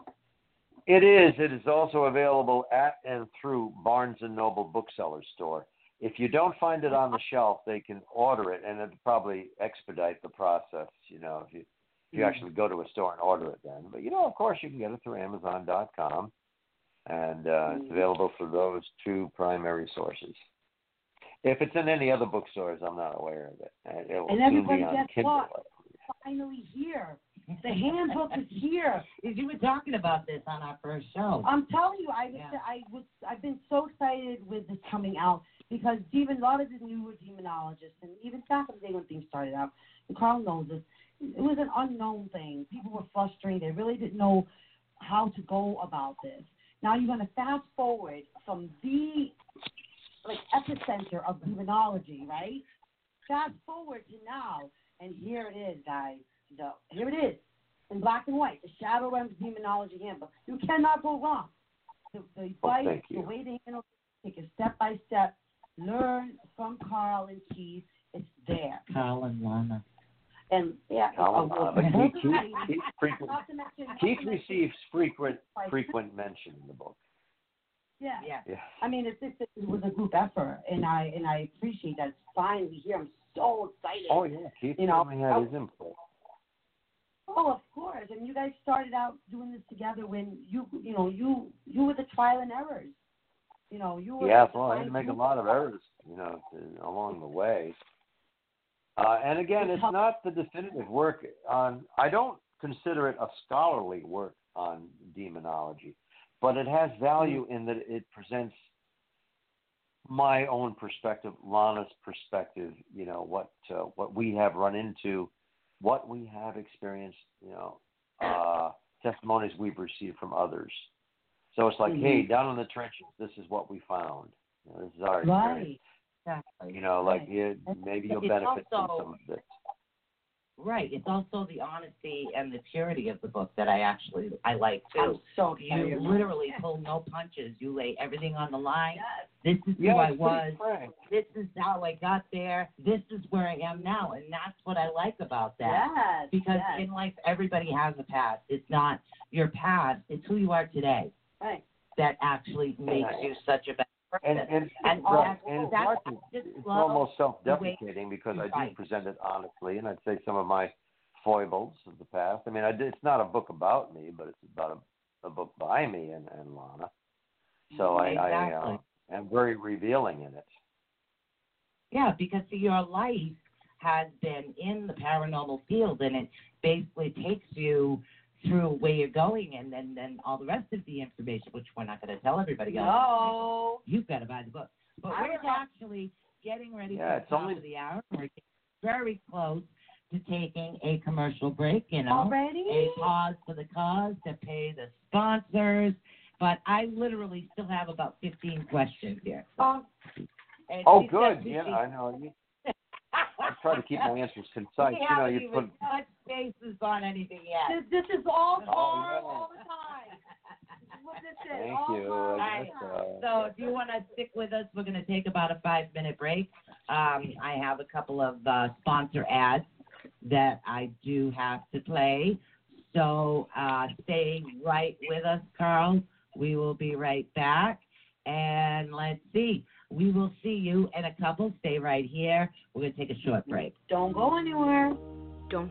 It is. It is also available at and through Barnes and Noble bookseller store. If you don't find it on the shelf, they can order it, and it'll probably expedite the process. You know, if you if you Mhm. actually go to a store and order it, then. But you know, of course, you can get it through Amazon.com, and uh, it's available for those two primary sources. If it's in any other bookstores, I'm not aware of it. And it will And soon everybody, be on guess Kindle. what? Finally here. The handbook is here. You were talking about this on our first show. I'm telling you, I was, Yeah. I was, I've been so excited with this coming out because even a lot of the newer demonologists, and even back in the day when things started out, and Carl knows this, it was an unknown thing. People were frustrated. They really didn't know how to go about this. Now you're going to fast forward from the like epicenter of demonology, right? Fast forward to now, and here it is, guys. The, here it is in black and white, the Shadow Realms Demonology Handbook. You cannot go wrong. The, the oh, advice, thank the you. way to handle it, take it step by step. Learn from Carl and Keith. It's there. Carl and Lana. And yeah, Carl, but Keith- Keith- Keith frequent- not to mention- not Keith receives frequent frequent mention in the book. Yeah. Yeah. Yeah. I mean, it's, it's, it was a group effort, and I and I appreciate that. It's finally here. I'm so excited. Oh yeah, Keith You know, certainly had his input. Oh, of course. And you guys started out doing this together when you, you know, you you were the trial and errors. You know, you were. Yeah, well, I had to make a lot of errors, you know, along the way. Uh, and again, it's not the definitive work on. I don't consider it a scholarly work on demonology, but it has value in that it presents my own perspective, Lana's perspective, you know, what uh, what we have run into, what we have experienced, you know, uh, testimonies we've received from others. So it's like, mm-hmm. hey, down in the trenches, this is what we found. You know, this is our experience. Exactly. You know, like Right. maybe you'll benefit from some of this. Right. It's also the honesty and the purity of the book that I actually I like I'm too. so You literally pull no punches. You lay everything on the line. Yes. This is Yeah, who I was. frank. This is how I got there. This is where I am now, and that's what I like about that. Yes. Because yes. in life, everybody has a past. It's not your past. It's who you are today right. that actually makes you such a better. And and And right, and it's, it's almost self-deprecating because I do Right. present it honestly, and I'd say some of my foibles of the past. I mean, I did, it's not a book about me, but it's about a, a book by me and, and Lana. So I, I Exactly. uh, am very revealing in it. Yeah, because see, your life has been in the paranormal field, and it basically takes you through where you're going, and then then all the rest of the information, which we're not going to tell everybody else. No. You've got to buy the book. But I we're don't actually getting ready Yeah, for it's the top only- of the hour. We're getting very close to taking a commercial break. You know, Already? a pause for the cause to pay the sponsors. But I literally still have about 15 questions here. Um, And Oh, good. Yeah, I know. You, I try to keep my answers concise. We You know, you even put touched bases on anything yet. this, this is all Oh, car no. all the time. What this is, Thank all you. car all Right. That's, time. uh, So if you want to stick with us, we're going to take about a five minute break. Um, I have a couple of uh, sponsor ads that I do have to play. So uh, stay right with us, Carl. We will be right back. And let's see. We will see you in a couple. Stay right here. We're going to take a short break. Don't go anywhere. Don't.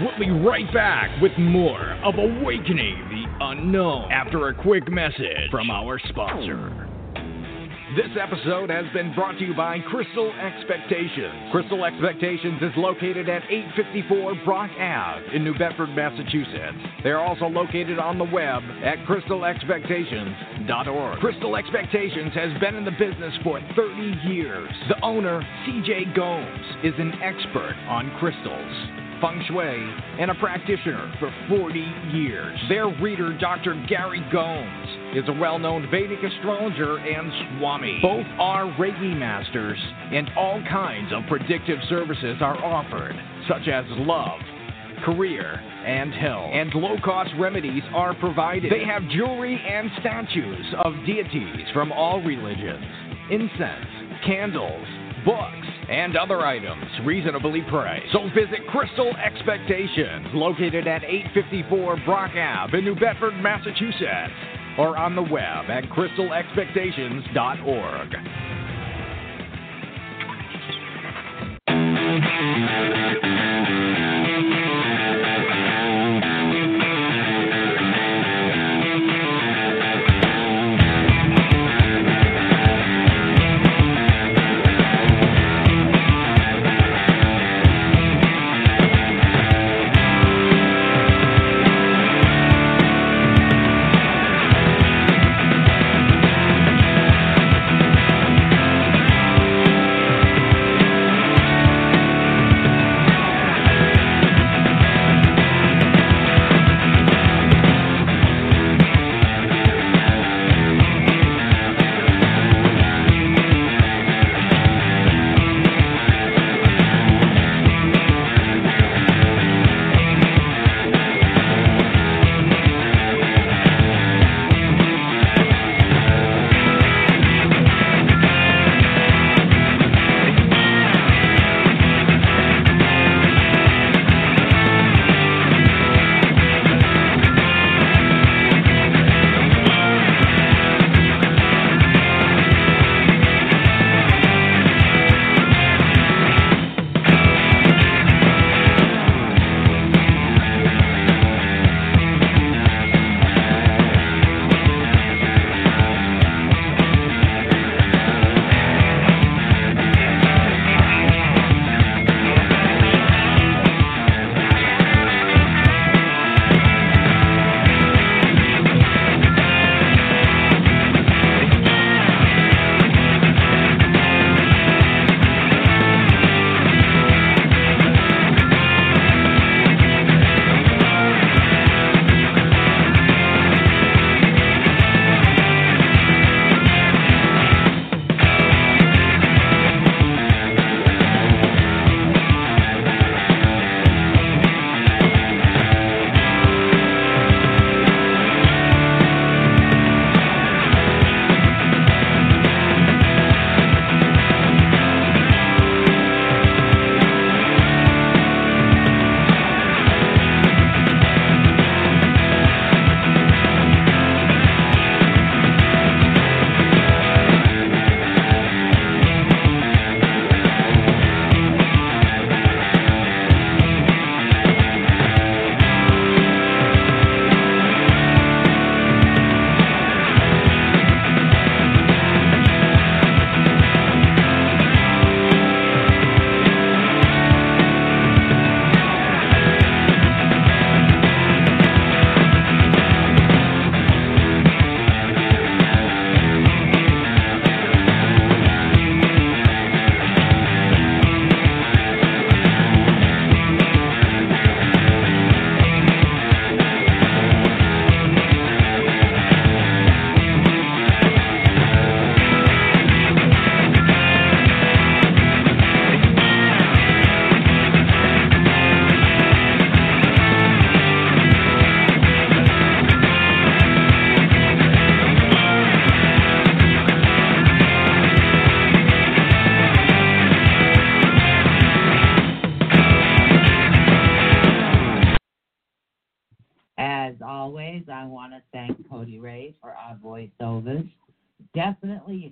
We'll be right back with more of Awakening the Unknown after a quick message from our sponsor. This episode has been brought to you by Crystal Expectations. Crystal Expectations is located at 854 Brock Ave in New Bedford, Massachusetts. They are also located on the web at crystalexpectations.org. Crystal Expectations has been in the business for 30 years. The owner, CJ Gomes, is an expert on crystals feng shui, and a practitioner for 40 years. Their reader, Dr. Gary Gomes, is a well known Vedic astrologer and Swami. Both are Reiki masters, and all kinds of predictive services are offered, such as love. Career and health, and low cost remedies are provided. They have jewelry and statues of deities from all religions, incense, candles, books, and other items reasonably priced. So visit Crystal Expectations, located at 854 Brock Ave in New Bedford, Massachusetts, or on the web at crystalexpectations.org. Thank you.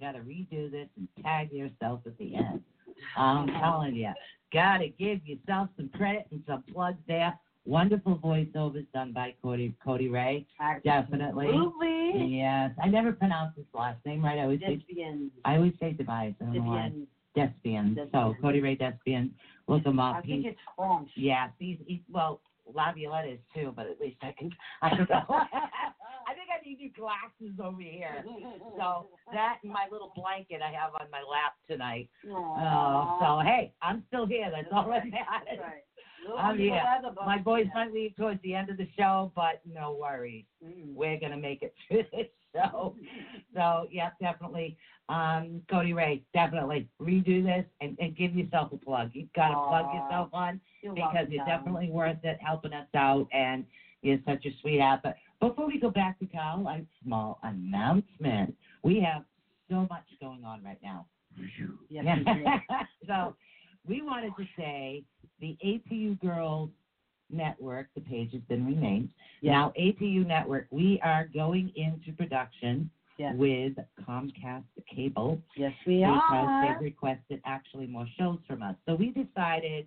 Got to redo this and tag yourself at the end. I'm telling you, got to give yourself some credit and some plugs there. Wonderful voiceovers done by Cody Cody Ray. Definitely. Absolutely. Yes. I never pronounce his last name right. I always say Despian. I always say Tobias. I don't know why. Despian. Despian. So Cody Ray Despian. Look him up. I think He's- it's French. yeah, he's, he's well, Laviolette is too, but at least I can. I don't know. Need glasses over here. So that and my little blanket I have on my lap tonight. Oh, so hey, I'm still here. That's all that matters. Right. I'm here. My voice yeah. might leave towards the end of the show, but no worries. Mm. We're gonna make it through this show. So yeah, definitely. Um, Cody Ray, definitely redo this and, and give yourself a plug. You've got to plug yourself on You're because welcome, you're definitely worth it helping us out and you're such a sweetheart. But before we go back to Carl, a small announcement. We have so much going on right now. Yes, Yeah. we do. so we wanted to say the ATU Girls Network, the page has been renamed. Now ATU Network, we are going into production Yes. with Comcast Cable Yes, we because are. they've requested actually more shows from us. So we decided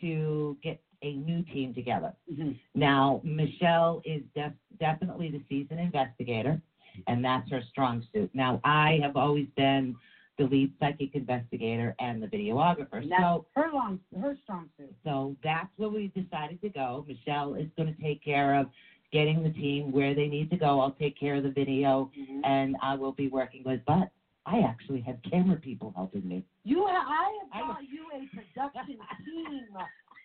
to get a new team together. Mhm. Now, Michelle is def- definitely the seasoned investigator, and that's her strong suit. Now, I have always been the lead psychic investigator and the videographer. And So, her long, her strong suit. so that's where we decided to go. Michelle is going to take care of getting the team where they need to go. I'll take care of the video, Mhm. and I will be working with. But I actually have camera people helping me. You, ha- I have got you a production team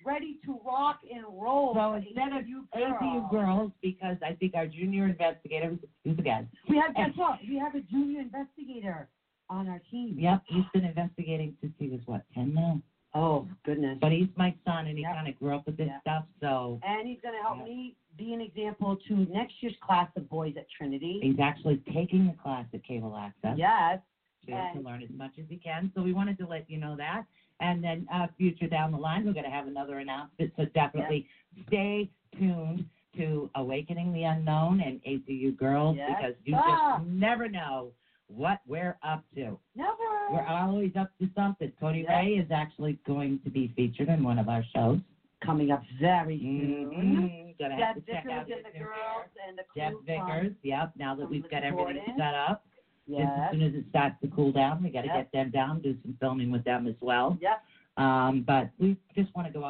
ready to rock and roll. So instead of ATU ATU girls, because I think our junior investigator, who's- who's a guy, We have guess what? We have a junior investigator on our team. Yep, he's been investigating since he was what, ten now? Oh goodness. But he's my son and he Yep. kind of grew up with this Yep. stuff, so And he's going to help Yeah. me be an example to next year's class of boys at Trinity. he's actually taking the class at Cable Access Yes. to, to learn as much as he can. So we wanted to let you know that. And then uh, future down the line, we're going to have another announcement. So definitely stay tuned to Awakening the Unknown and ATU Girls because you sir. just never know what we're up to. Never. We're always up to something. Cody Yeah. Ray is actually going to be featured in one of our shows. coming up very soon. Mm-hmm. Gonna Deb to check Vickers out and the girls and the Jeff crew Vickers, from- yep. Now that we've got everything set up, just as soon as it starts to cool down, we got to Yep. get them down, do some filming with them as well. Yep. Um, but we just want to go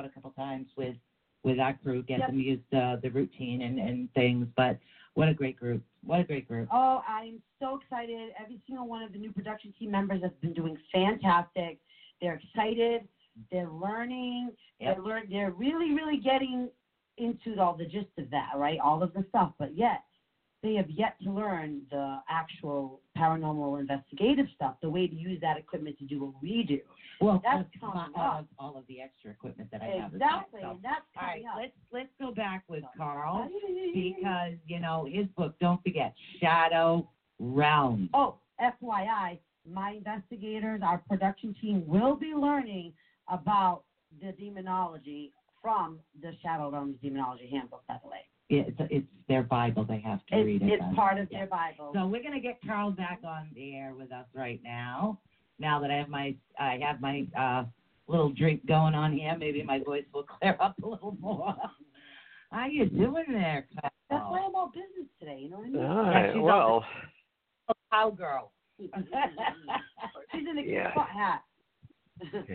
out a couple times with with our crew, get Yep. them used to the routine and and things. But what a great group! What a great group! Oh, I'm so excited. Every single one of the new production team members has been doing fantastic. They're excited. They're learning. Yep. They're learn. They're really, really getting into all the gist of that, right? All of the stuff. But yet, they have yet to learn the actual paranormal investigative stuff, the way to use that equipment to do what we do. Well, that's coming all up. of, all of the extra equipment that I have. Exactly, So, and that's all right, up. let's let's go back with Carl because you know his book. Don't forget Shadow Realms. Oh, FYI, my investigators, our production team will be learning about the demonology from the Shadow Realms Demonology Handbook, by the way. It's it's their Bible. They have to It's, read it. it's then. part of Yeah. their Bible. So we're gonna get Carl back on the air with us right now. Now that I have my I have my uh, little drink going on here, maybe my voice will clear up a little more. How you doing there, Carl? That's why I'm all business today, you know what I mean? All Yeah, right. she's Well, cowgirl. She's in a Yeah. spot hat.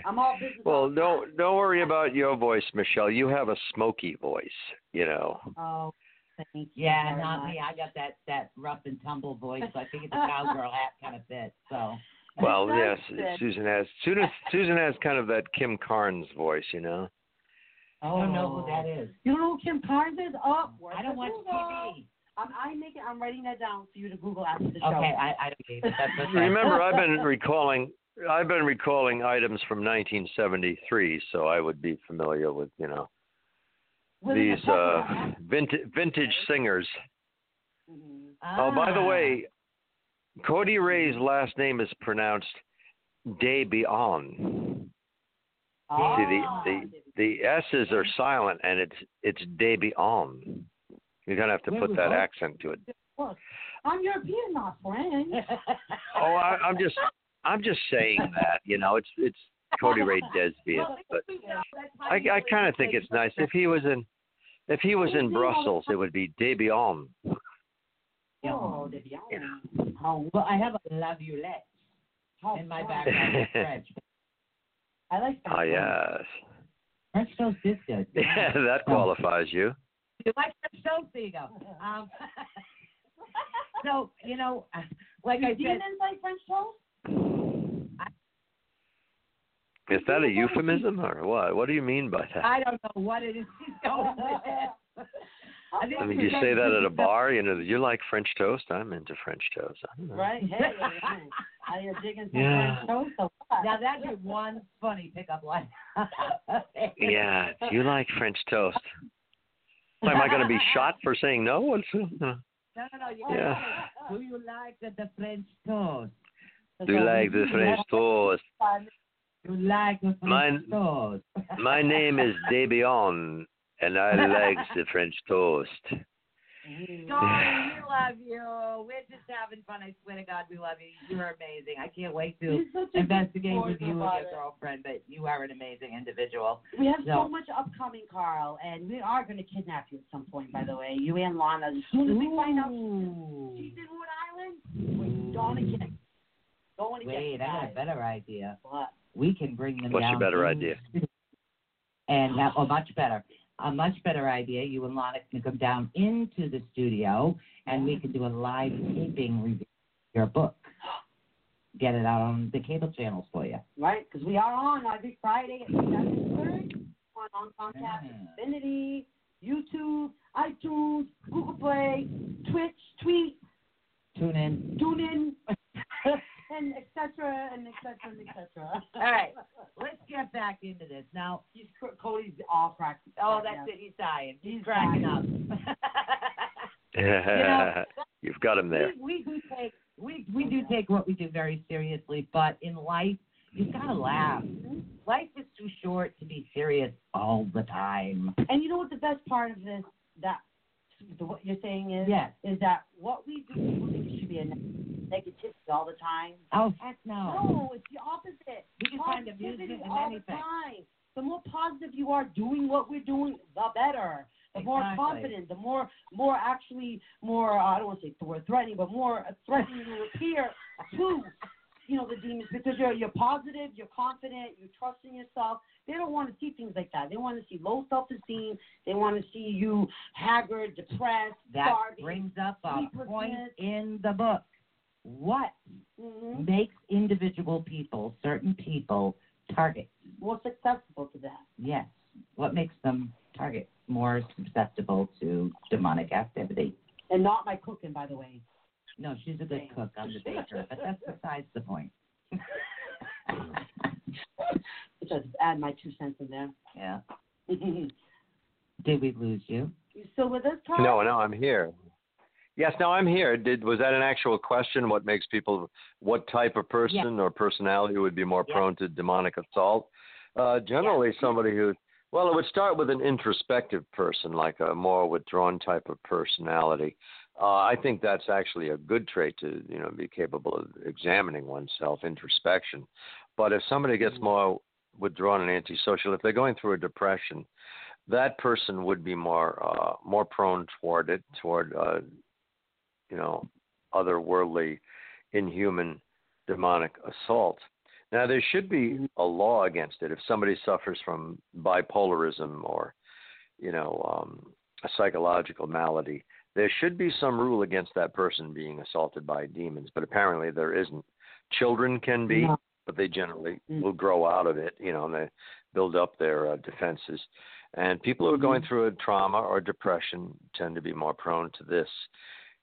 I'm all business. well, all the don't don't worry about your voice, Michelle. You have a smoky voice. You know. Oh, thank you. Yeah, very not much. me. I got that that rough and tumble voice. So I think it's a cowgirl hat kind of fit. So Well, yes, fit. Susan has. Susan, Susan has kind of that Kim Carnes voice, you know. I don't know who that is. Oh. You don't know who Kim Carnes is? Oh, worth I don't a watch Google. TV. I'm, I'm making. I'm writing that down for you to Google after the show. Okay, I I don't. That's okay. Remember, I've been recalling. I've been recalling items from 1973, so I would be familiar with, you know, these uh, vintage vintage singers. Mhm. Oh, by the Ah. way, Cody Ray's last name is pronounced Day Beyond. See, the, Ah. the the S's are silent, and it's it's Day Beyond. You're gonna have to put that accent to it. Look, I'm European, not French. Oh, I, I'm just, I'm just saying that. You know, it's it's Cody Ray Desbian, but I, I kind of think it's nice if he was in, if he was in Brussels, it would be Debian. Oh, de bien. Oh, well, I have a la violette in my background in French. I like Ah, yes. French toast is good. Yeah, that qualifies you. You like French toast? There you go. Um, so, you know, like Do I said, demons like French toast? Is that a euphemism or what? What do you mean by that? I don't know what it is she's going. I I mean, she's you say that at a bar. You know, you like French toast. I'm into French toast. I don't know. Right? Hey, are you digging some Yeah. French toast or what? Now that's one funny pickup line. Yeah. Do you like French toast? Am I going to be shot for saying no? What's, uh, No, no, no. You Yeah. Do you like the, the French toast? Do you like the French toast? You like the French Mine- toast? My name is Debian, and I like the French toast. Darling, we love you. We're just having fun. I swear to God, we love you. You're amazing. I can't wait to You're such a good investigate with you and your it. girlfriend, but you are an amazing individual. We have So- so much upcoming, Carl, and we are going to kidnap you at some point, by the way. You and Lana. As soon as we find out she's in Rhode Island, we're going to get going to get Wait, you I got a better idea. What? We can bring them What's down. your better in idea? And have a oh, much better, a much better idea. You and Lana can come down into the studio, and we can do a live taping review of your book. Get it out on the cable channels for you. Right? Because we are on every Friday at 7.30 on, on Comcast Yeah. Infinity, YouTube, iTunes, Google Play, Twitch, Tweet, Tune in. TuneIn, and et cetera, and et cetera, and et cetera. All right, let's get back into this now. He's, Cody's all cracked. Oh, that's it. He's dying. He's, He's cracking dying. up. You've got him there. We, we do take we we do take what we do very seriously, but in life you've got to laugh. Life is too short to be serious all the time. And you know what the best part of this that what you're saying is Yes. is that what we do people think it should be a ne- negativity all the time. Oh heck no! No, it's the opposite. We can find amusement in all anything. The, time. the more positive you are doing what we're doing, the better. The more Exactly. confident, the more more actually more uh, I don't want to say the word threatening, but more threatening you appear to you know the demons because you're you're positive, you're confident, you're trusting yourself. They don't want to see things like that. They want to see low self esteem. They want to see you haggard, depressed, That starving. brings up a point in the book. What Mhm. makes individual people, certain people, targets? more susceptible to that. Yes. What makes them targets more susceptible to demonic activity? And not my cooking, by the way. No, she's a good cook. I'm the baker, but that's besides the point. Just add my two cents in there. Yeah. Did we lose you? You still with us, Carl? No, no, I'm here. Yes, now I'm here. Did was that an actual question? What makes people, what type of person or personality would be more prone to demonic assault? Uh, generally, somebody who, well, it would start with an introspective person, like a more withdrawn type of personality. Uh, I think that's actually a good trait to, you know, be capable of examining oneself, introspection. But if somebody gets more withdrawn and antisocial, if they're going through a depression, that person would be more uh, more prone toward it, toward uh, you know otherworldly, inhuman, demonic assault. Now there should be a law against it. If somebody suffers from bipolarism or you know um, a psychological malady, there should be some rule against that person being assaulted by demons. But apparently there isn't. Children can be, but they generally will grow out of it. You know, and they build up their uh, defenses. And people who are going through a trauma or depression tend to be more prone to this.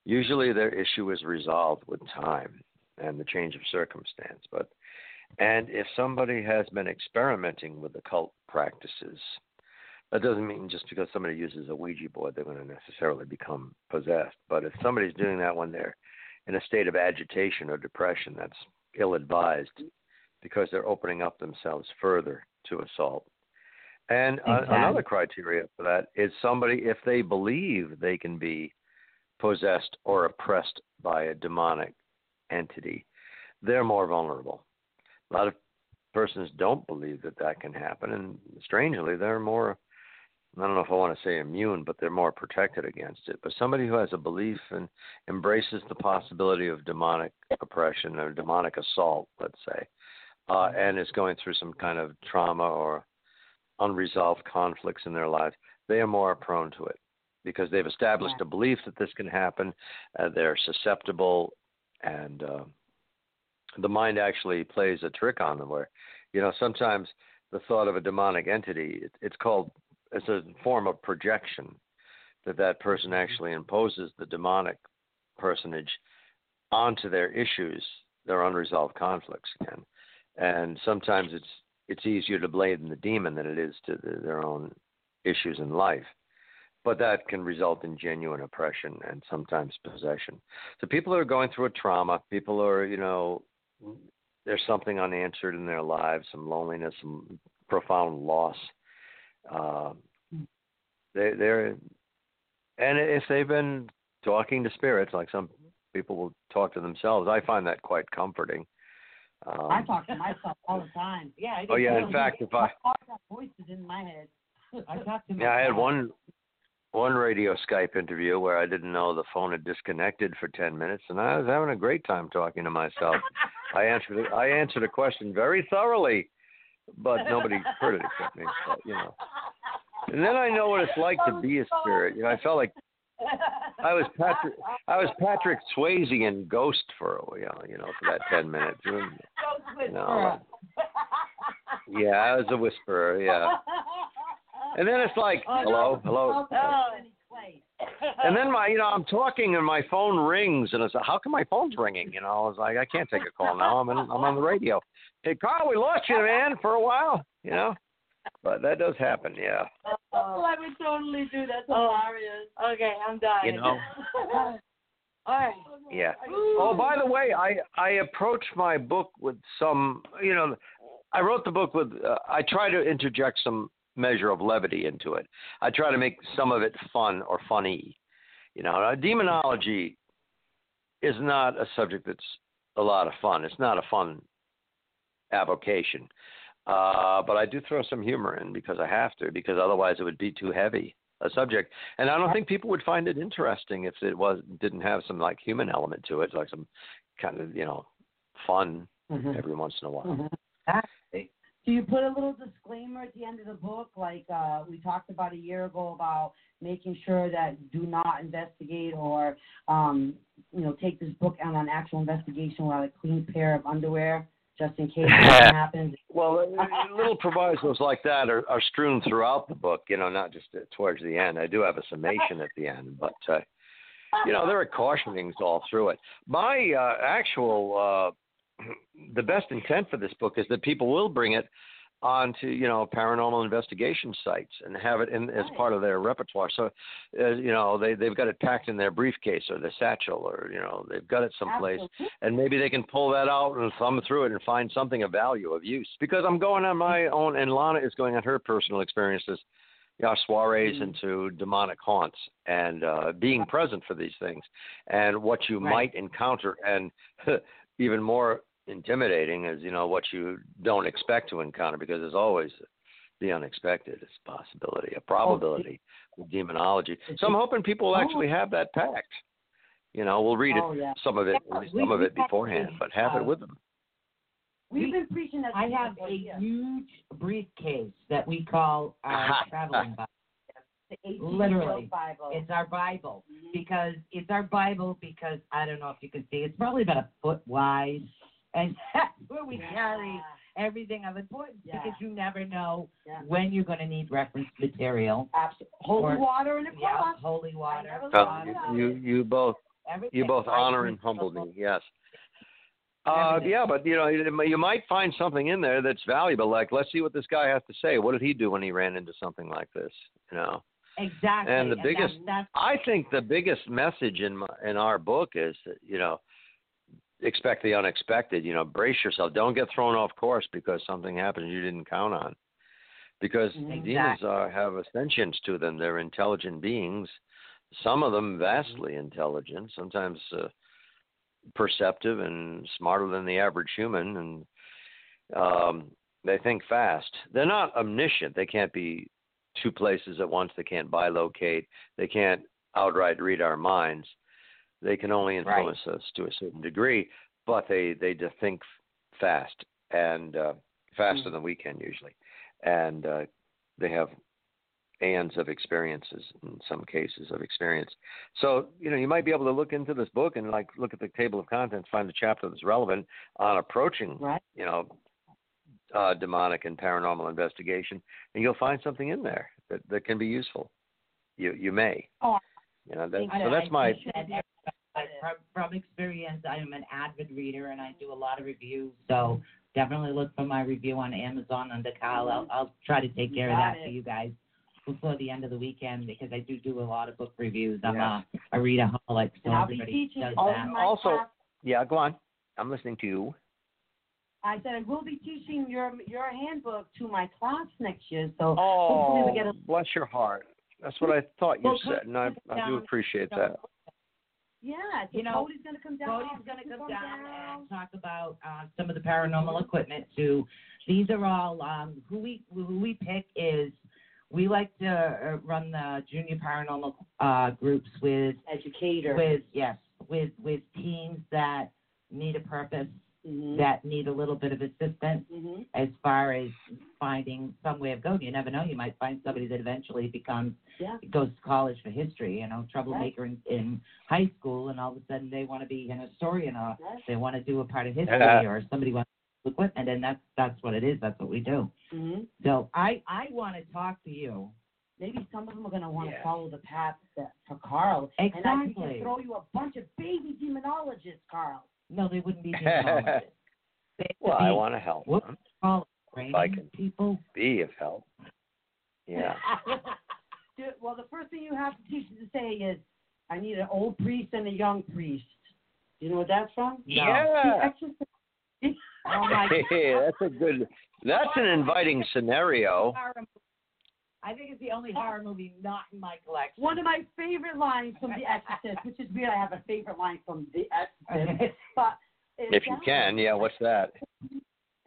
Usually their issue is resolved with time and the change of circumstance. But and if somebody has been experimenting with occult practices, that doesn't mean just because somebody uses a Ouija board they're going to necessarily become possessed. But if somebody's doing that when they're in a state of agitation or depression, that's ill advised because they're opening up themselves further to assault. And Exactly. another criteria for that is somebody if they believe they can be possessed or oppressed by a demonic entity, they're more vulnerable. A lot of persons don't believe that that can happen, and strangely, they're more. I don't know if I want to say immune, but they're more protected against it. But somebody who has a belief and embraces the possibility of demonic oppression or demonic assault, let's say, uh, and is going through some kind of trauma or unresolved conflicts in their lives, they are more prone to it because they've established a belief that this can happen. Uh, they're susceptible, and uh, the mind actually plays a trick on them. Where, you know, sometimes the thought of a demonic entity, it, it's called, it's a form of projection that that person actually imposes the demonic personage onto their issues, their unresolved conflicts again. And sometimes it's it's easier to blame the demon than it is to the, their own issues in life. But that can result in genuine oppression and sometimes possession. So people are going through a trauma. People are, you know, there's something unanswered in their lives, some loneliness, some profound loss. Uh, they, they're, and if they've been talking to spirits, like some people will talk to themselves, I find that quite comforting. Um, I talk to myself all the time. Yeah. I Oh yeah, in fact, if I got voices in my head. I talk to yeah, I had one one radio Skype interview where I didn't know the phone had disconnected for ten minutes, and I was having a great time talking to myself. I answered I answered a question very thoroughly, but nobody heard it except me. But, you know, and then I know what it's like to be a spirit. You know, I felt like I was Patrick I was Patrick Swayze in Ghost for a while, you know, for that ten minutes. You know, yeah, I was a whisperer. Yeah. And then it's like, hello, hello. And then my, you know, I'm talking and my phone rings, and it's like, how come my phone's ringing? You know, I was like, I can't take a call now. I'm in, I'm on the radio. Hey, Carl, we lost you, man, for a while. You know, but that does happen. Yeah. Oh, I would totally do that. That's Oh. hilarious. Okay, I'm dying. You know. All right. Yeah. Oh, by the way, I I approached my book with some, you know, I wrote the book with. Uh, I try to interject some measure of levity into it. I try to make some of it fun or funny. You know, demonology is not a subject that's a lot of fun. It's not a fun avocation. Uh, but I do throw some humor in because I have to, because otherwise it would be too heavy a subject. And I don't think people would find it interesting if it was didn't have some like human element to it, like some kind of you know fun Mhm. every once in a while. Mhm. Do you put a little disclaimer at the end of the book, like uh, we talked about a year ago about making sure that do not investigate or um, you know take this book out on an actual investigation without a clean pair of underwear, just in case something happens? Well, uh, little provisos like that are, are strewn throughout the book. You know, not just uh, towards the end. I do have a summation at the end, but uh, you know there are cautionings all through it. My uh, actual uh, the best intent for this book is that people will bring it onto you know paranormal investigation sites and have it in as part of their repertoire. So uh, you know they they've got it packed in their briefcase or their satchel or you know they've got it someplace and maybe they can pull that out and thumb through it and find something of value of use. Because I'm going on my own and Lana is going on her personal experiences. You know, soirees into demonic haunts and uh, being present for these things and what you Right. might encounter and even more intimidating is you know what you don't expect to encounter because there's always the unexpected is a possibility a probability with demonology so i'm hoping people will actually have that packed you know we'll read it Oh, yeah. some of it Yeah, read we- some of it beforehand but have uh, it with them We've been preaching that. I have a huge briefcase that we call our traveling Bible. Literally, Bible. it's our Bible because it's our Bible because I don't know if you can see. It's probably about a foot wide, and that's where we carry everything of importance Yeah. because you never know Yeah. when you're going to need reference material. Absolutely. Holy Or- water in a Yeah, holy water. Oh, you, you you both Everything. you both honor and humble me yes uh, yeah, but you know, you you might find something in there that's valuable. Like, let's see what this guy has to say. What did he do when he ran into something like this? You know, Exactly. and the that's- biggest, that's, I think, the biggest message in my, in our book is that you know, expect the unexpected. You know, brace yourself. Don't get thrown off course because something happens you didn't count on. because Exactly. demons are have a sentience to them. They're intelligent beings. Some of them vastly Mm-hmm. intelligent, sometimes uh, perceptive and smarter than the average human, and um, they think fast. They're not omniscient. They can't be two places at once. They can't bilocate. They can't outright read our minds. They can only influence us to a certain degree, but they they think fast and uh, faster than we can usually, and uh, they have aeons of experiences in some cases of experience. So you know you might be able to look into this book and like look at the table of contents, find the chapter that's relevant on approaching Right. you know uh, demonic and paranormal investigation, and you'll find something in there that, that can be useful. You you may. Oh, You know, that, so that's my. But from, from experience, I am an avid reader and I do a lot of reviews. So definitely look for my review on Amazon under Kyle. I'll, mm-hmm. I'll try to take care of that it. for you guys before the end of the weekend because I do do a lot of book reviews. I'm Yeah. a, a readaholic, so And I'll everybody does that. Also- yeah. Go on. I'm listening to you. I said I will be teaching your your handbook to my class next year. So Oh, hopefully we get a bless your heart. That's what I thought you Well, said, and I, I do appreciate no, that. Yeah. You know, Cody's gonna come down. Cody's going to come down and talk about uh, some of the paranormal equipment too. These are all um, who we who we pick is we like to uh, run the junior paranormal uh, groups with educators with yes with with teams that need a purpose Mhm. that need a little bit of assistance Mhm. as far as finding some way of going. You never know. You might find somebody that eventually becomes Yeah. goes to college for history, you know, troublemaker in, in high school, and all of a sudden they want to be an historian or Yes. they want to do a part of history Yeah. or somebody wants to do equipment, and that's that's what it is. That's what we do. Mhm. So I I want to talk to you. Maybe some of them are gonna want to follow the path that for Carl, and I can Exactly. just throw you a bunch of baby demonologists, Carl. No, they wouldn't be demonologists. They would Well, I want to help what them, If I can. people. be of help. Yeah. Dude, well, the first thing you have to teach them to say is, "I need an old priest and a young priest." Do you know what that's from? Yeah. The Exorcist. Oh my Hey, that's a good. That's an inviting scenario. Horror movie. I think it's the only oh. horror movie not in my collection. One of my favorite lines from The Exorcist, which is weird. I have a favorite line from The Exorcist, but If you can, yeah. What's that?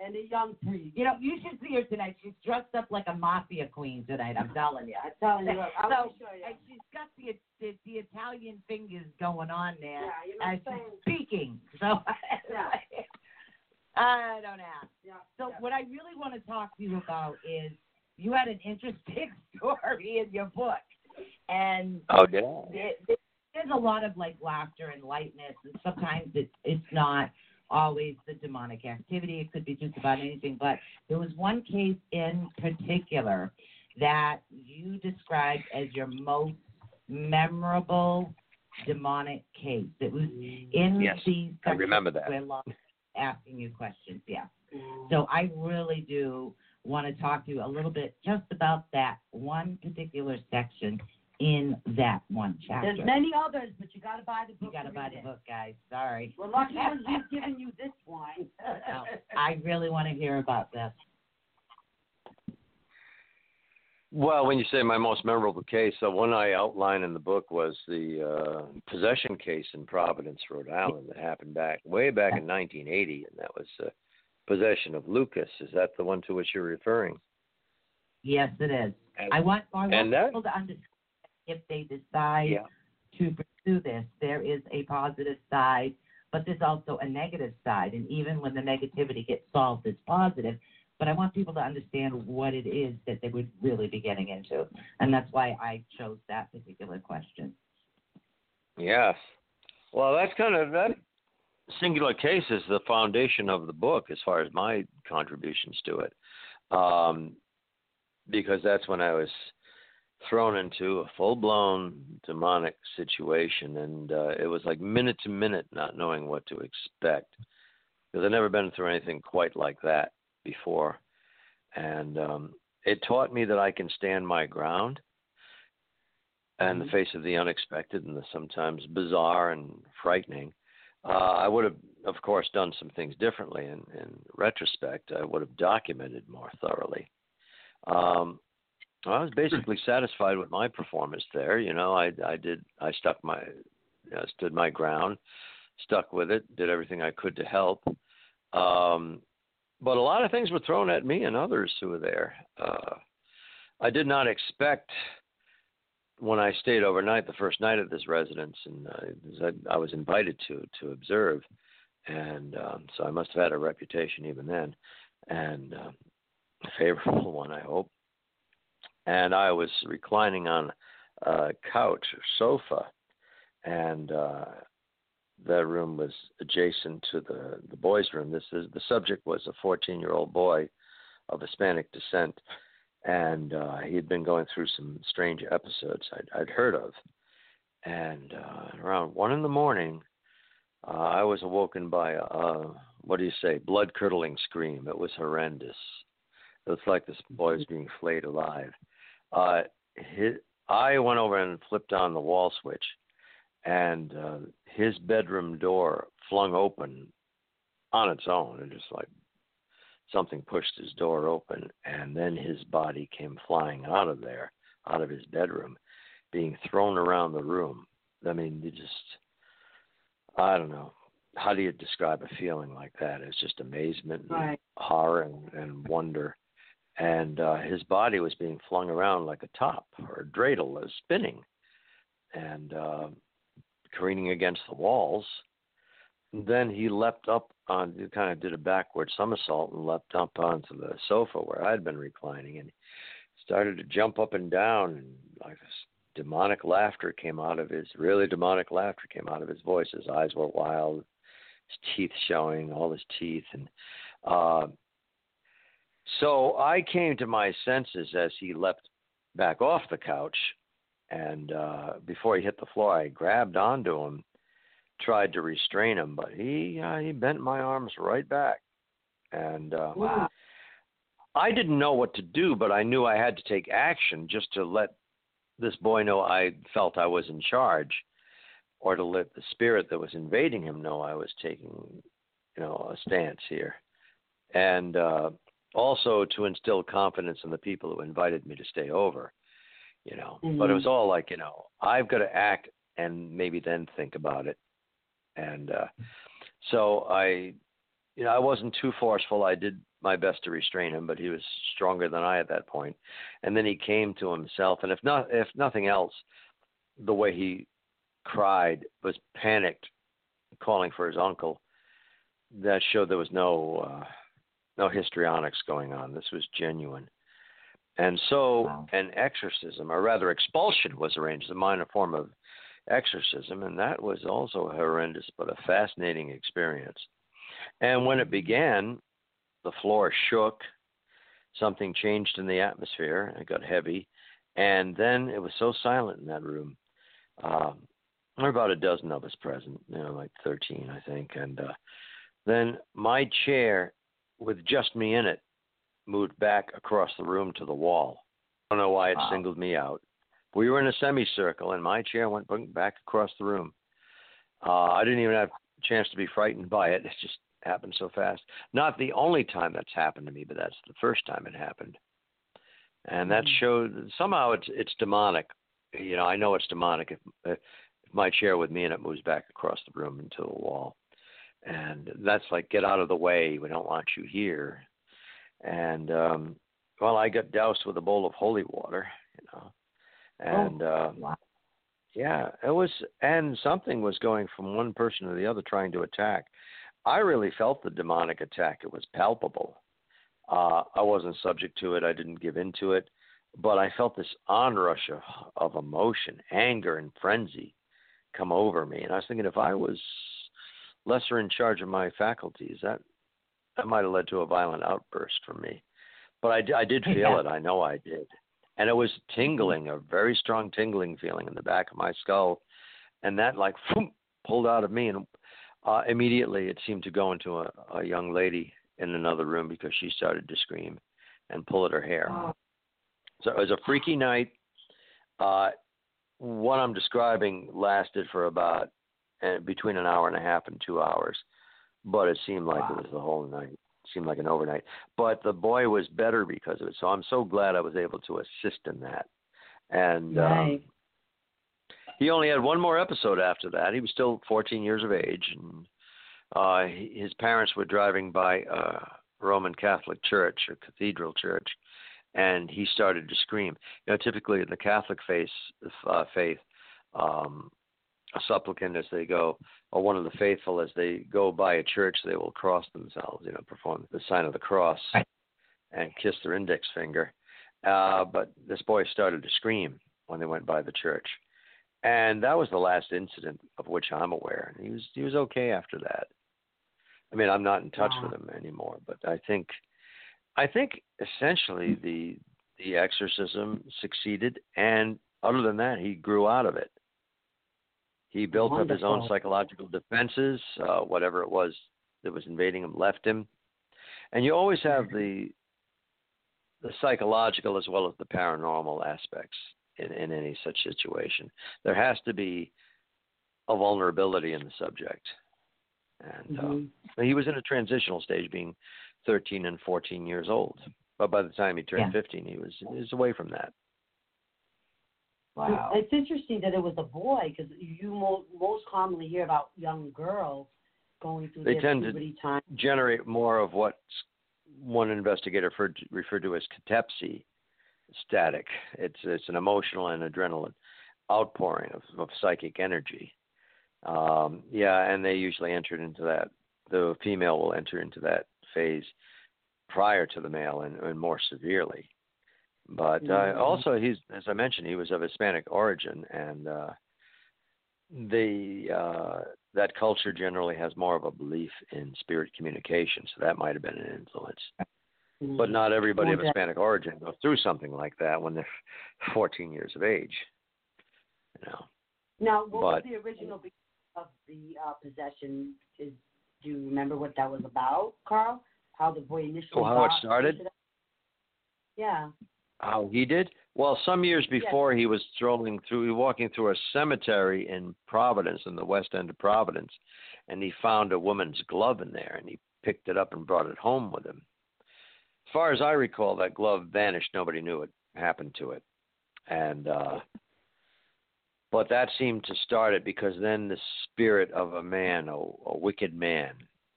And a young priest. You know, you should see her tonight. She's dressed up like a mafia queen tonight. I'm telling you. I'm telling you, I'll so, show you. and she's got the, the the Italian fingers going on there Yeah, you know as I'm she's saying? speaking. So Yeah. I don't ask. Yeah. So yeah. what I really want to talk to you about is you had an interesting story in your book, and Oh, did I? there- there- there's a lot of like laughter and lightness, and sometimes it's it's not always the demonic activity. It could be just about anything. But there was one case in particular that you described as your most memorable demonic case. It was in Yes, the I remember that. Where Lon asking you questions, yeah. So I really do want to talk to you a little bit just about that one particular section in that one chapter. There's many others, but you got to buy the book. you got to to buy the it. book, guys. Sorry. We're lucky that we've given you this one. No, I really want to hear about this. Well, when you say my most memorable case, the one I outline in the book was the uh, possession case in Providence, Rhode Island, that happened back way back in 1980, and that was uh, possession of Lucas. Is that the one to which you're referring? Yes, it is. And, I want, I want that- people to understand if they decide yeah, to pursue this, there is a positive side, but there's also a negative side. And even when the negativity gets solved, it's positive. But I want people to understand what it is that they would really be getting into. And that's why I chose that particular question. yes. Well, that's kind of that singular case is the foundation of the book as far as my contributions to it, um, because that's when I was thrown into a full-blown demonic situation, and uh, it was like minute to minute, not knowing what to expect, because I've never been through anything quite like that before, and um, it taught me that I can stand my ground in the face of the unexpected and the sometimes bizarre and frightening. Uh, I would have, of course, done some things differently. In, in retrospect, I would have documented more thoroughly. Um, I was basically satisfied with my performance there. You know, I I did I stuck my you know, stood my ground, stuck with it, did everything I could to help. Um, but a lot of things were thrown at me and others who were there. Uh, I did not expect when I stayed overnight the first night at this residence, and uh, I, was invited to to observe, and um, so I must have had a reputation even then, and uh, a favorable one, I hope. And I was reclining on a couch or sofa, and uh, the room was adjacent to the the boys' room. This is the subject was a 14 year old boy of Hispanic descent and uh, he had been going through some strange episodes I'd, I'd heard of. And uh, around one in the morning, uh, I was awoken by a, a what do you say, blood curdling scream. It was horrendous. It was like this boy was being flayed alive. Uh, his, I went over and flipped on the wall switch, and uh, his bedroom door flung open on its own and just like something pushed his door open, and then his body came flying out of there, out of his bedroom, being thrown around the room. I mean, you just, I don't know. How do you describe a feeling like that? It's just amazement, and right. horror, and, and wonder. And uh, his body was being flung around like a top or a dreidel, was spinning, and uh, careening against the walls. And then he leapt up on he kind of did a backward somersault and leapt up onto the sofa where I'd been reclining and started to jump up and down and like this demonic laughter came out of his really demonic laughter came out of his voice. His eyes were wild, his teeth showing, all his teeth and uh so I came to my senses as he leapt back off the couch and uh before he hit the floor I grabbed onto him tried to restrain him, but he uh, he bent my arms right back, and uh, wow. I didn't know what to do, but I knew I had to take action just to let this boy know I felt I was in charge, or to let the spirit that was invading him know I was taking, you know, a stance here, and uh, also to instill confidence in the people who invited me to stay over. You know, mm-hmm. but it was all like, you know, I've got to act and maybe then think about it and uh, so I, you know, I wasn't too forceful. I did my best to restrain him, but he was stronger than I at that point. And then he came to himself, and if not, if nothing else, the way he cried was panicked, calling for his uncle. That showed there was no uh, no histrionics going on. This was genuine. And so wow. an exorcism, or rather expulsion, was arranged, a minor form of exorcism, and that was also horrendous but a fascinating experience. And when it began, the floor shook, something changed in the atmosphere, it got heavy, and then it was so silent in that room. Um, there were about a dozen of us present, you know, like 13, I think. And uh, then my chair, with just me in it, moved back across the room to the wall. I don't know why it wow. singled me out. We were in a semicircle, and my chair went back across the room. Uh, I didn't even have a chance to be frightened by it. It just happened so fast. Not the only time that's happened to me, but that's the first time it happened. And that mm-hmm. showed somehow it's it's demonic. You know, I know it's demonic if, if my chair with me and it moves back across the room into the wall. And that's like get out of the way. We don't want you here. And um well, I got doused with a bowl of holy water, you know and oh, uh, yeah, it was, and something was going from one person to the other trying to attack. I really felt the demonic attack; it was palpable. Uh, I wasn't subject to it; I didn't give into it, but I felt this onrush of, of emotion, anger, and frenzy come over me, and I was thinking, if I was lesser in charge of my faculties, that that might have led to a violent outburst from me. But I, I did feel yeah. it. I know I did and it was tingling, a very strong tingling feeling in the back of my skull, and that like whoom, pulled out of me, and uh, immediately it seemed to go into a, a young lady in another room because she started to scream and pull at her hair. So it was a freaky night. Uh, what I'm describing lasted for about uh, between an hour and a half and two hours, but it seemed like wow. it was the whole night. Seemed like an overnight. But the boy was better because of it. So I'm so glad I was able to assist in that. And um, he only had one more episode after that. He was still 14 years of age, and uh, his parents were driving by a Roman Catholic church, a cathedral church, and he started to scream. You know, typically in the Catholic faith, uh, faith, um, a supplicant as they go, or one of the faithful as they go by a church, they will cross themselves, you know, perform the sign of the cross and kiss their index finger. Uh, but this boy started to scream when they went by the church, and that was the last incident of which I'm aware. And he was he was okay after that. I mean, I'm not in touch with him anymore, but I think I think essentially the the exorcism succeeded, and other than that, he grew out of it. He built up his own psychological defenses. Uh, whatever it was that was invading him left him, and you always have the the psychological as well as the paranormal aspects in, in any such situation. There has to be a vulnerability in the subject, and uh, Mhm. but he was in a transitional stage, being 13 and 14 years old. But by the time he turned Yeah. 15, he was he was away from that. Wow. It's interesting that it was a boy because you mo- most commonly hear about young girls going through They their tend to puberty time. generate more of what one investigator referred to, referred to as catepsy static. It's it's an emotional and adrenaline outpouring of, of psychic energy. Um, yeah, and they usually entered into that. The female will enter into that phase prior to the male and, and more severely. But uh, Mhm. also, he's as I mentioned, he was of Hispanic origin, and uh, the uh, that culture generally has more of a belief in spirit communication, so that might have been an influence. But not everybody of Hispanic origin goes through something like that when they're 14 years of age. You know, Now, what was the original of the uh, possession? Is do you remember what that was about, Carl? How the boy initially Oh, how it started? Yeah. How he did? Well, some years Yes. before, he was strolling through, walking through a cemetery in Providence, in the west end of Providence, and he found a woman's glove in there, and he picked it up and brought it home with him. As far as I recall, that glove vanished. Nobody knew what happened to it, and uh, but that seemed to start it because then the spirit of a man, a, a wicked man,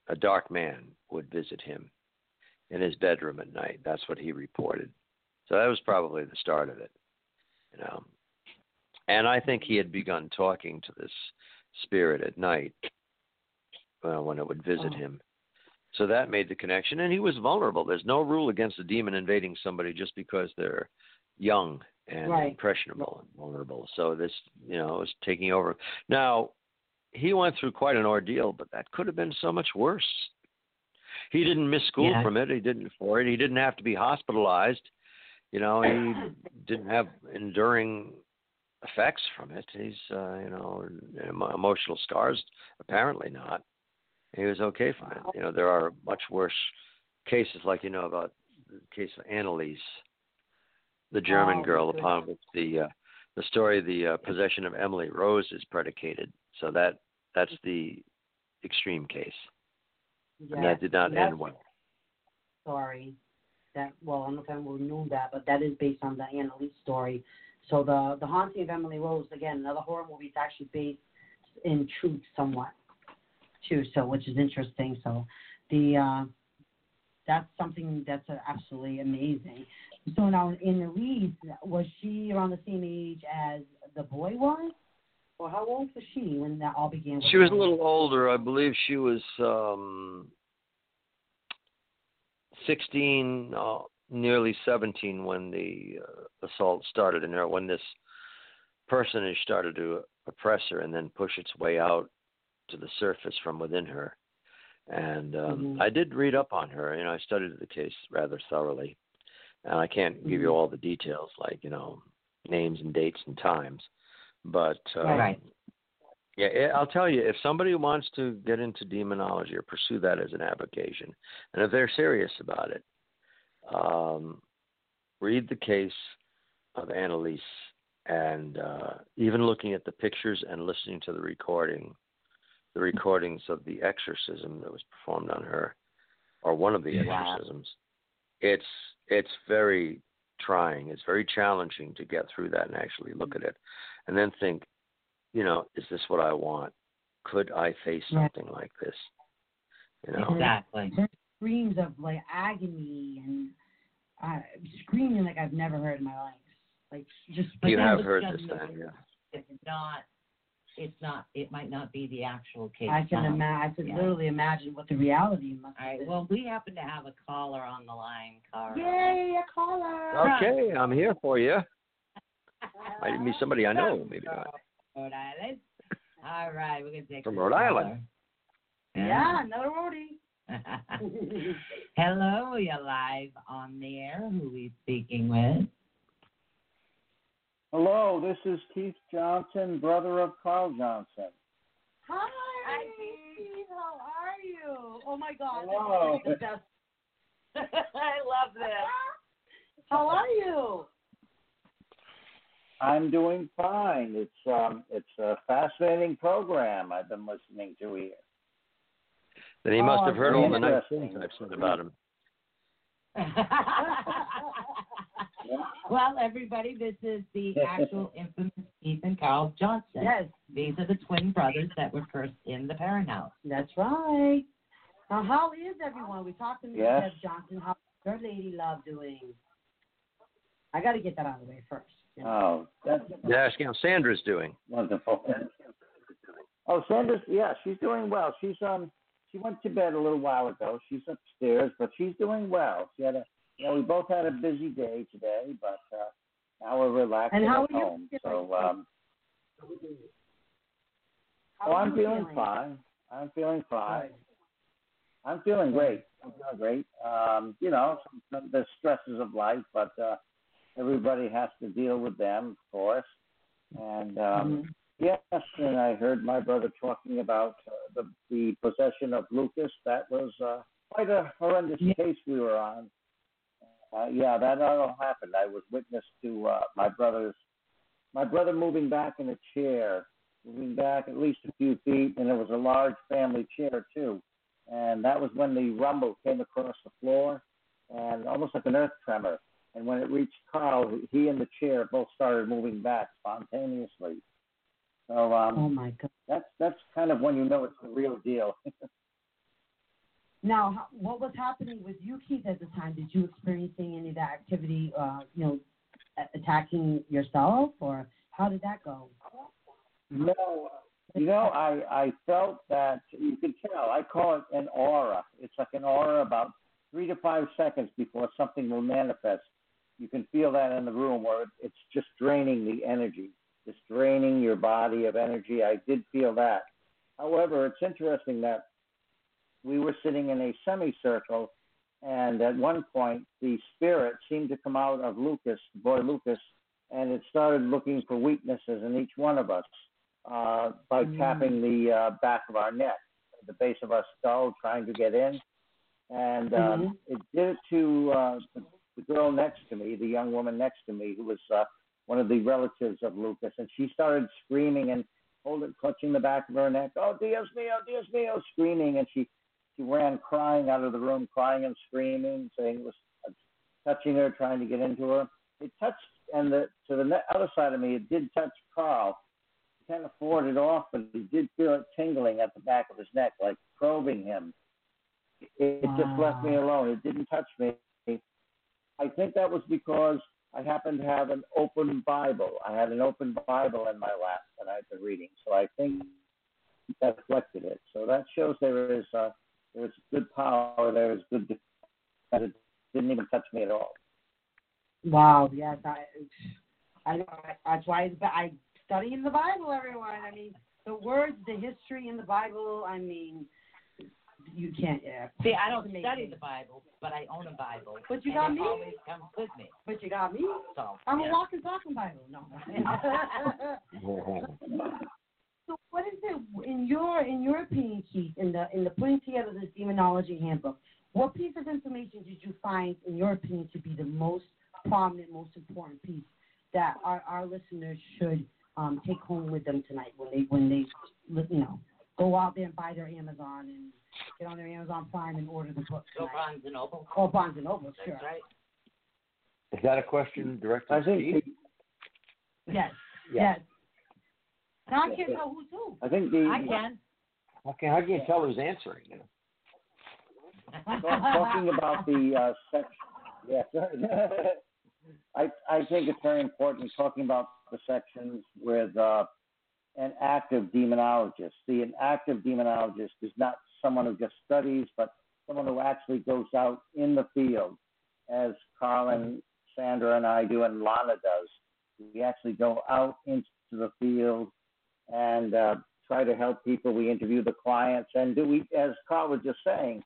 a dark man, would visit him in his bedroom at night. That's what he reported. So that was probably the start of it, you know. And I think he had begun talking to this spirit at night uh, when it would visit Oh. him. So that made the connection, and he was vulnerable. There's no rule against a demon invading somebody just because they're young and Right. impressionable and vulnerable. So this, you know, was taking over. Now, he went through quite an ordeal, but that could have been so much worse. He didn't miss school Yeah. from it. He didn't for it. He didn't have to be hospitalized. You know, he didn't have enduring effects from it. He's, uh, you know, emotional scars. Apparently not. He was okay it. You know, there are much worse cases, like you know about the case of Anneliese, the German Oh, girl, upon which the uh, the story, the uh, possession of Emily Rose, is predicated. So that that's the extreme case, and that did not end well. Sorry. That well, I don't know if anyone knew that, but that is based on the Anneliese story. So the the haunting of Emily Rose, again, another horror movie. It's actually based in truth somewhat, too. So which is interesting. So the uh, that's something that's absolutely amazing. So now in was she around the same age as the boy was, or how old was she when that all began? She was a little older. I believe she was um, 16, uh, nearly 17 when the uh, assault started, and when this personage started to oppress her and then push its way out to the surface from within her. And um, Mhm. I did read up on her. You know, I studied the case rather thoroughly, and I can't give you Mhm. all the details, like you know, names and dates and times, but uh, Right. Yeah, eh, I'll tell you, if somebody wants to get into demonology or pursue that as an avocation, and if they're serious about it, um, read the case of Anneliese, and uh, even looking at the pictures and listening to the recording, the recordings of the exorcism that was performed on her, or one of the Wow. exorcisms, it's it's very trying. It's very challenging to get through that and actually look at it, and then think, you know, is this what I want? Could I face Right. something like this? You know, Exactly. There's screams of like agony and uh, screaming like I've never heard in my life. Like just But you have heard this the- then, yeah. It's not. It's not. It might not be the actual case. I can imagine. I can Yeah. literally imagine what the reality must. All right. Well, we happen to have a caller on the line, Carl. Yay, a caller! Okay, I'm here for you. Might be somebody I know, maybe not. Rhode Island. All right, we're gonna take From Rhode Island. caller. Yeah, another roadie. Hello, you're live on the air. Who we speaking with? Hello, this is Keith Johnson, brother of Carl Johnson. Hi, Steve. How are you? Oh my God. Hello. This is the best. I love this. How are you? I'm doing fine. It's um, it's a fascinating program I've been listening to here. Then he must Oh, have heard all the nice things I've said about him. well, everybody, this is the actual infamous Keith and Carl Johnson. Yes, These are the twin brothers that were first in the Perron House. that's right. Now, how is everyone? We talked to Mr. Yes. Jeff Johnson. How's your lady love doing? I got to get that out of the way first. You know. Oh, that's Yeah, ask how Sandra's doing. wonderful. Oh, Sandra's yeah, she's doing well. She's um, she went to bed a little while ago. She's upstairs, but she's doing well. She had a, you know, we both had a busy day today, but uh, now we're relaxing And how at are you home. feeling? So um, How oh, I'm you feeling fine. I'm feeling fine. Good. I'm feeling great. I'm feeling great. Um, you know, some, the stresses of life, but uh, everybody has to deal with them, of course. And um, yes, and I heard my brother talking about uh, the the possession of Lucas. That was uh, quite a horrendous case we were on. Uh, yeah, that all happened. I was witness to uh, my brother's my brother moving back in a chair, moving back at least a few feet, and it was a large family chair too and that was when the rumble came across the floor, and almost like an earth tremor. And when it reached Carl, he and the chair both started moving back spontaneously. So um, Oh my God. that's that's kind of when you know it's the real deal. Now, what was happening with you, Keith, at the time? Did you experiencing any of that activity? Uh, you know, attacking yourself, or how did that go? no, you know, I I felt that you could tell. I call it an aura. It's like an aura about three to five seconds before something will manifest. You can feel that in the room where it's just draining the energy, just draining your body of energy. I did feel that. However, it's interesting that we were sitting in a semicircle, and at one point the spirit seemed to come out of Lucas, boy Lucas, and it started looking for weaknesses in each one of us uh, by Mm. tapping the uh, back of our neck, the base of our skull, trying to get in. And um, Mhm. it did it to uh, the, the girl next to me, the young woman next to me, who was uh, one of the relatives of Lucas, and she started screaming and holding, clutching the back of her neck. Oh, Dios mío, Dios mío, screaming, and she she ran crying out of the room, crying and screaming, saying it was touching her, trying to get into her. It touched, and the to the other side of me, it did touch Carl. He kind of fought it off, but he did feel it tingling at the back of his neck, like probing him. It, it just left me alone. It didn't touch me. I think that was because I happened to have an open Bible. I had an open Bible in my lap that I've been reading, so I think that reflected it. So that shows there is uh, there is good power. There is good. That it didn't even touch me at all. Wow. Yes, I. I. I- That's why I study in the Bible, everyone. I mean, the words, the history in the Bible. I mean, you can't. Yeah. See, I don't study the Bible, but I own a Bible. But you got me. always comes with me. But you got me. So I'm yeah. a walking, talking Bible. No. so, what is it in your in your opinion, Keith, in the in the putting together this demonology handbook? What piece of information did you find, in your opinion, to be the most prominent, most important piece that our, our listeners should um, take home with them tonight when they when they you know go out there and buy their Amazon and get on their Amazon Prime and order the book. Go. Barnes and Noble. Oh, Barnes and Noble, sure. That's right. Is that a question directed to think Steve? the, Yes, yes. And I can't tell who's who. I think the I can. How can, how can you tell who's answering? You know? Talk- talking about the uh, sex. Yeah. I I think it's very important talking about the sections with uh, an active demonologist. See, an active demonologist is not someone who just studies, but someone who actually goes out in the field, as and Sandra and I do, and Lana does. We actually go out into the field and uh, try to help people. We interview the clients, and do we, as Carl was just saying,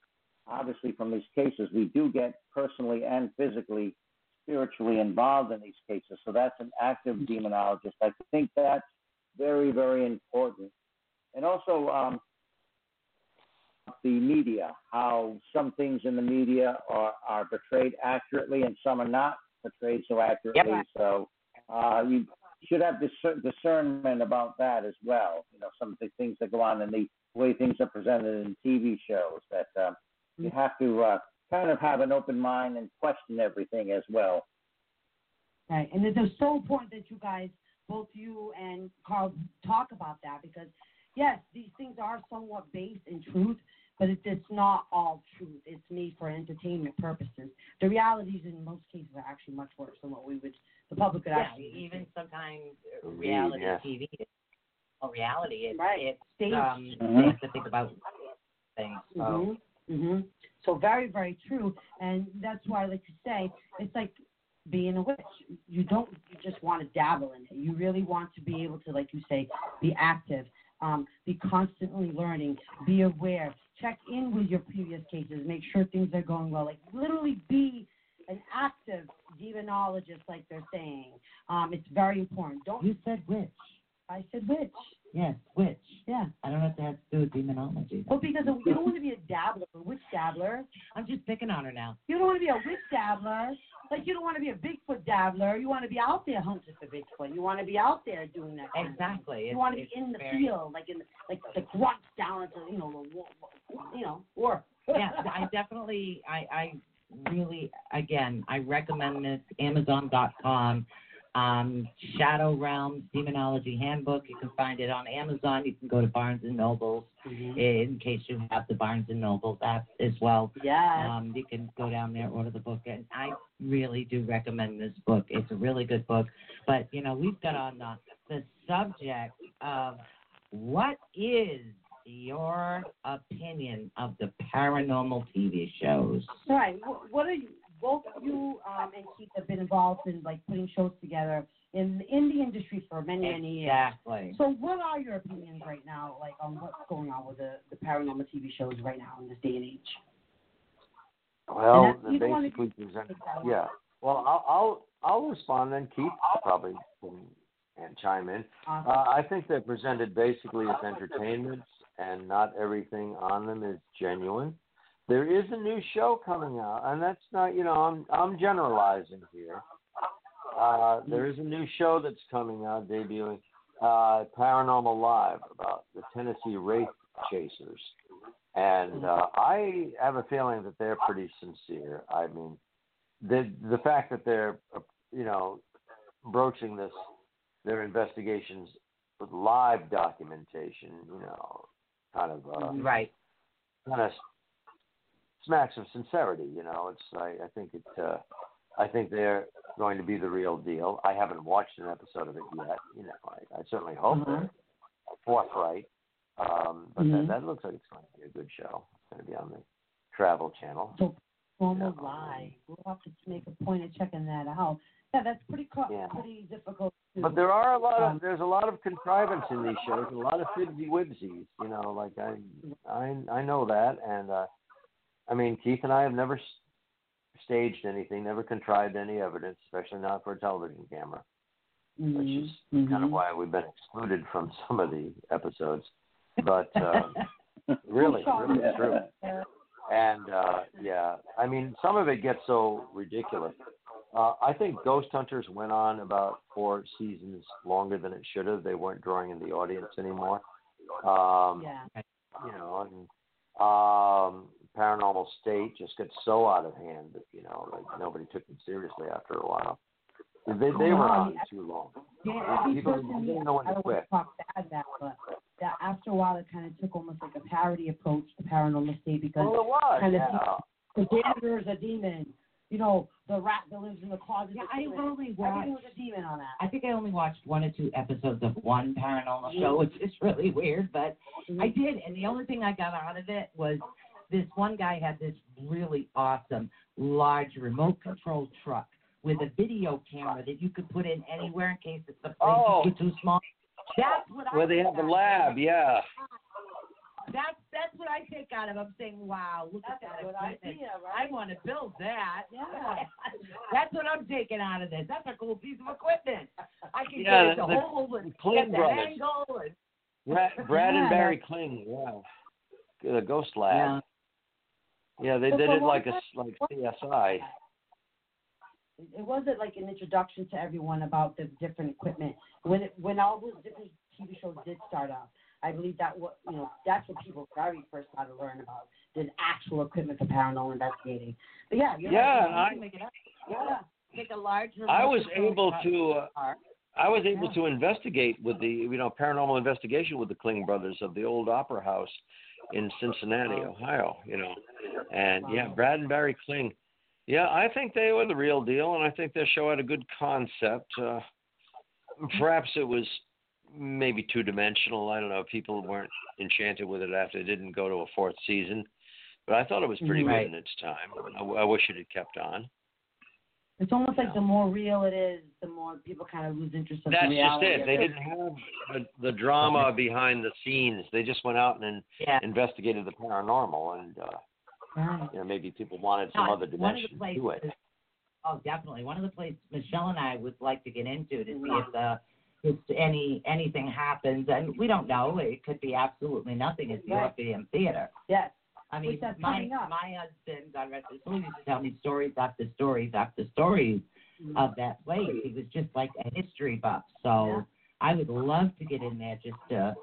obviously from these cases, we do get personally and physically, spiritually involved in these cases. So that's an active demonologist. I think that's very, very important. And also um, the media, how some things in the media are, are portrayed accurately and some are not portrayed so accurately. Yep. So uh, you should have discer- discernment about that as well. You know, some of the things that go on in the way things are presented in TV shows that uh, you have to uh, kind of have an open mind and question everything as well. Right, and it is so important that you guys, both you and Carl, talk about that because, yes, these things are somewhat based in truth, but it, it's not all truth. It's made for entertainment purposes. The realities in most cases are actually much worse than what we would, the public could Yeah, actually. even sometimes reality yeah. TV. is- Well, reality, it's Right. it's Staged. um, you have to think about things. So hmm hmm So very, very true, and that's why I like to say it's like being a witch. You don't you just want to dabble in it. You really want to be able to, like you say, be active, um, be constantly learning, be aware, check in with your previous cases, make sure things are going well. Like literally be an active demonologist, like they're saying. Um, it's very important. Don't you said witch. I said witch. Yes, witch. Yeah. I don't know if that has to do with demonology. Well, because you don't want to be a dabbler, a witch dabbler. I'm just picking on her now. You don't want to be a witch dabbler. Like you don't want to be a Bigfoot dabbler. You want to be out there hunting for Bigfoot. You want to be out there doing that. kind of. Exactly. You It's- want to be in the very- field, like in the, like the grunts down at the you know the you know war. yeah, I definitely, I, I really, again, I recommend this Amazon.com. Um, Shadow Realms Demonology Handbook. You can find it on Amazon. You can go to Barnes and Nobles in case you have the Barnes and Nobles app as well. Yeah. Um, you can go down there, order the book, and I really do recommend this book. It's a really good book. But you know, we've got on the the subject of what is your opinion of the paranormal TV shows? Right. What are you? Both you um, and Keith have been involved in like putting shows together in in the industry for many many years. Exactly. So, what are your opinions right now, like on what's going on with the, the paranormal TV shows right now in this day and age? Well, And that- basically present. take that one. Yeah. Well, I'll I'll, I'll respond, and Keith probably can and chime in. Awesome. Uh, I think they're presented basically as entertainment, and not everything on them is genuine. There is a new show coming out, and that's not, you know, I'm I'm generalizing here. Uh, there is a new show that's coming out, debuting, uh, Paranormal Live, about the Tennessee Wraith Chasers, and uh, I have a feeling that they're pretty sincere. I mean, the the fact that they're, uh, you know, broaching this their investigations with live documentation, you know, kind of uh, Right. kind of smacks of sincerity. You know, it's I, I think it uh, I think they're going to be the real deal. I haven't watched an episode of it yet. You know, I, I certainly hope they're forthright. Um, but Mhm. that, that looks like it's going to be a good show. It's going to be on the Travel Channel. So, Normal lie. We'll have to make a point of checking that out. Yeah, that's pretty co- Yeah. pretty difficult. To, But there are a lot um, of there's a lot of contrivance in these shows, a lot of fibsy wibsies. You know, like I I I know that, and uh, I mean Keith and I have never staged anything, never contrived any evidence, especially not for a television camera, which is kind of why we've been excluded from some of the episodes. But uh, really, really true. And uh, yeah, I mean, some of it gets so ridiculous. Uh, I think Ghost Hunters went on about four seasons longer than it should have. They weren't drawing in the audience anymore. Um, yeah. You know, and uh, date just got so out of hand that you know, like nobody took them seriously after a while. They they Oh, were wow. on too long. Yeah, every People person, didn't know when to quit. talk bad about, but that after a while, it kind of took almost like a parody approach to paranormal state because Well, it was, kind of yeah. the janitor is a demon. You know, the rat that lives in the closet. Yeah, is a I demon. only Everything watched- was a demon on that. I think I only watched one or two episodes of one paranormal Mm-hmm. show, which is really weird, but I did. And the only thing I got out of it was this one guy had this really awesome large remote control truck with a video camera that you could put in anywhere in case it's the place Oh. was too small. That's what I Where they have the lab, yeah. That's that's what I take out of. I'm saying, wow, look That's at that a good idea, right? I want to build that. Yeah. that's what I'm taking out of this. That's a cool piece of equipment. I can Yeah, get it the- the the hole and Kling get the brothers. angle and Brad, Brad and Barry Kling, yeah. The Ghost Lab. Yeah, they So did it like a like CSI. it wasn't like an introduction to everyone about the different equipment. When it, when all those different TV shows did start up, I believe that what you know that's what people very first started to learn about the actual equipment for paranormal investigating. But yeah, you're Yeah, right. I- make it up. Yeah. take a large. I was able to. Uh. I was able Yeah. to investigate with the you know paranormal investigation with the Kling brothers of the old Opera House in Cincinnati, uh-huh. Ohio. You know, and yeah, uh-huh. Brad and Barry Kling. Yeah, I think they were the real deal, and I think their show had a good concept. Uh, perhaps it was maybe two dimensional. I don't know. People weren't enchanted with it after it didn't go to a fourth season, but I thought it was pretty mm-hmm. Right. good in its time. I, I wish it had kept on. It's almost like the more real it is, the more people kind of lose interest in That's the just reality. it. They didn't have the, the drama behind the scenes. They just went out and Yeah. investigated the paranormal, and uh, Right. you know maybe people wanted some No, other one dimension places, to it. Oh, definitely. One of the places Michelle and I would like to get into to see if the if any anything happens, and we don't know. It could be absolutely nothing. It's the Right. Orpheum Theater. Yes. I mean, my my husband, God rest his soul, used to tell me stories after stories after stories Mm-hmm. of that place. He was just like a history buff. So Yeah. I would love to get in there just to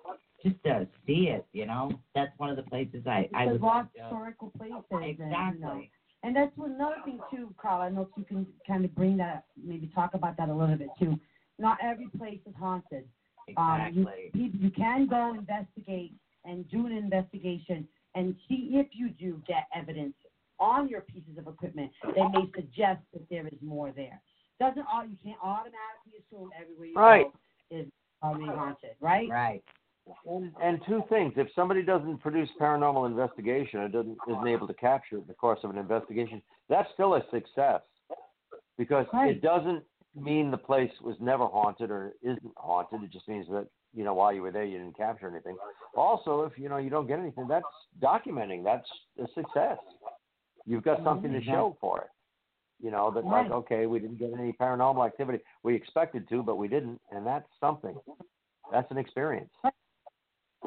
just to see it. You know, that's one of the places I I the would to- historical places. And, you know, Exactly. and that's another thing too, Carl. I know if you can kind of bring that, maybe talk about that a little bit too. Not every place is haunted. Um, you, Exactly. you can go investigate and do an investigation and see if you do get evidence on your pieces of equipment that may suggest that there is more there. Doesn't all you can't automatically assume everywhere you Right. go is already haunted, right? Right. And, and two things: if somebody doesn't produce paranormal investigation or doesn't isn't able to capture it in the course of an investigation, that's still a success because Right. it doesn't mean the place was never haunted or isn't haunted. It just means that you know while you were there you didn't capture anything. Also, if you know you don't get anything, that's documenting. That's a success. You've got something to show for it. You know that like okay, we didn't get any paranormal activity. We expected to, but we didn't, and that's something. That's an experience.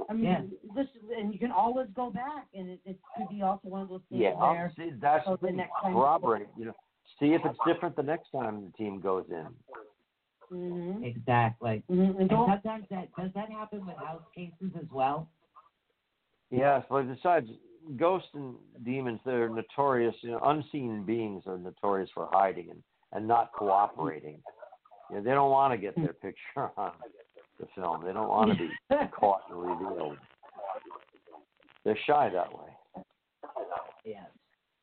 I mean, Yeah. this, and you can always go back, and it, it could be also one of those things Yeah, where see, that's so the the next time- Corroborate, you know, see if it's different the next time the team goes in. Hmm Exactly. hmm and And sometimes that does that happen with house cases as well. Yes, but besides ghosts and demons, they're notorious. You know, unseen beings are notorious for hiding and and not cooperating. You know, they don't want to get their picture on the film. They don't want to be caught and revealed. They're shy that way. Yes.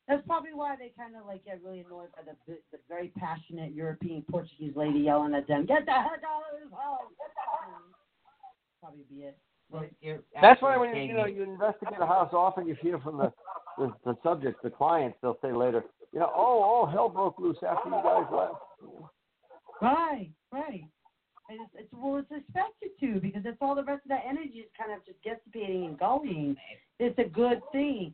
That's probably why they kind of like get really annoyed by the, the the very passionate European Portuguese lady yelling at them, "Get the heck out of this house!" Get the heck Probably be it. Well, you're That's why when you, you know you investigate a house, often you hear from the, the the subjects, the clients. They'll say later, you know, oh, oh, hell broke loose after you guys left. Right, right. And it's, it's well, it's expected to because that's all the rest of that energy is kind of just dissipating and going. It's a good thing.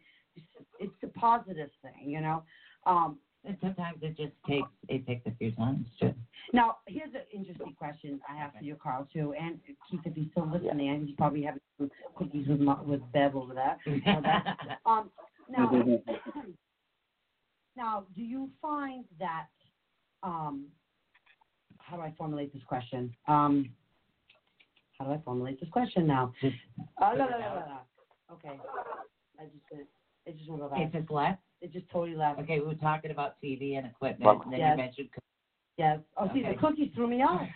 It's, a positive thing, you know. Um, and sometimes it just takes it takes a few times to. now, here's an interesting question I have for you, Carl, too, and Keith, if he's still listening, and he's probably having some cookies with with Bev over there. That. um, now, now, do you find that? Um, how do I formulate this question? Um, how do I formulate this question now? Uh, la, la, la. Okay, I just it just won't go back. It just left. It just totally left. Okay, we were talking about TV and equipment, Well- and then Yes. you mentioned. Yes. Oh, see, the cookies threw me off.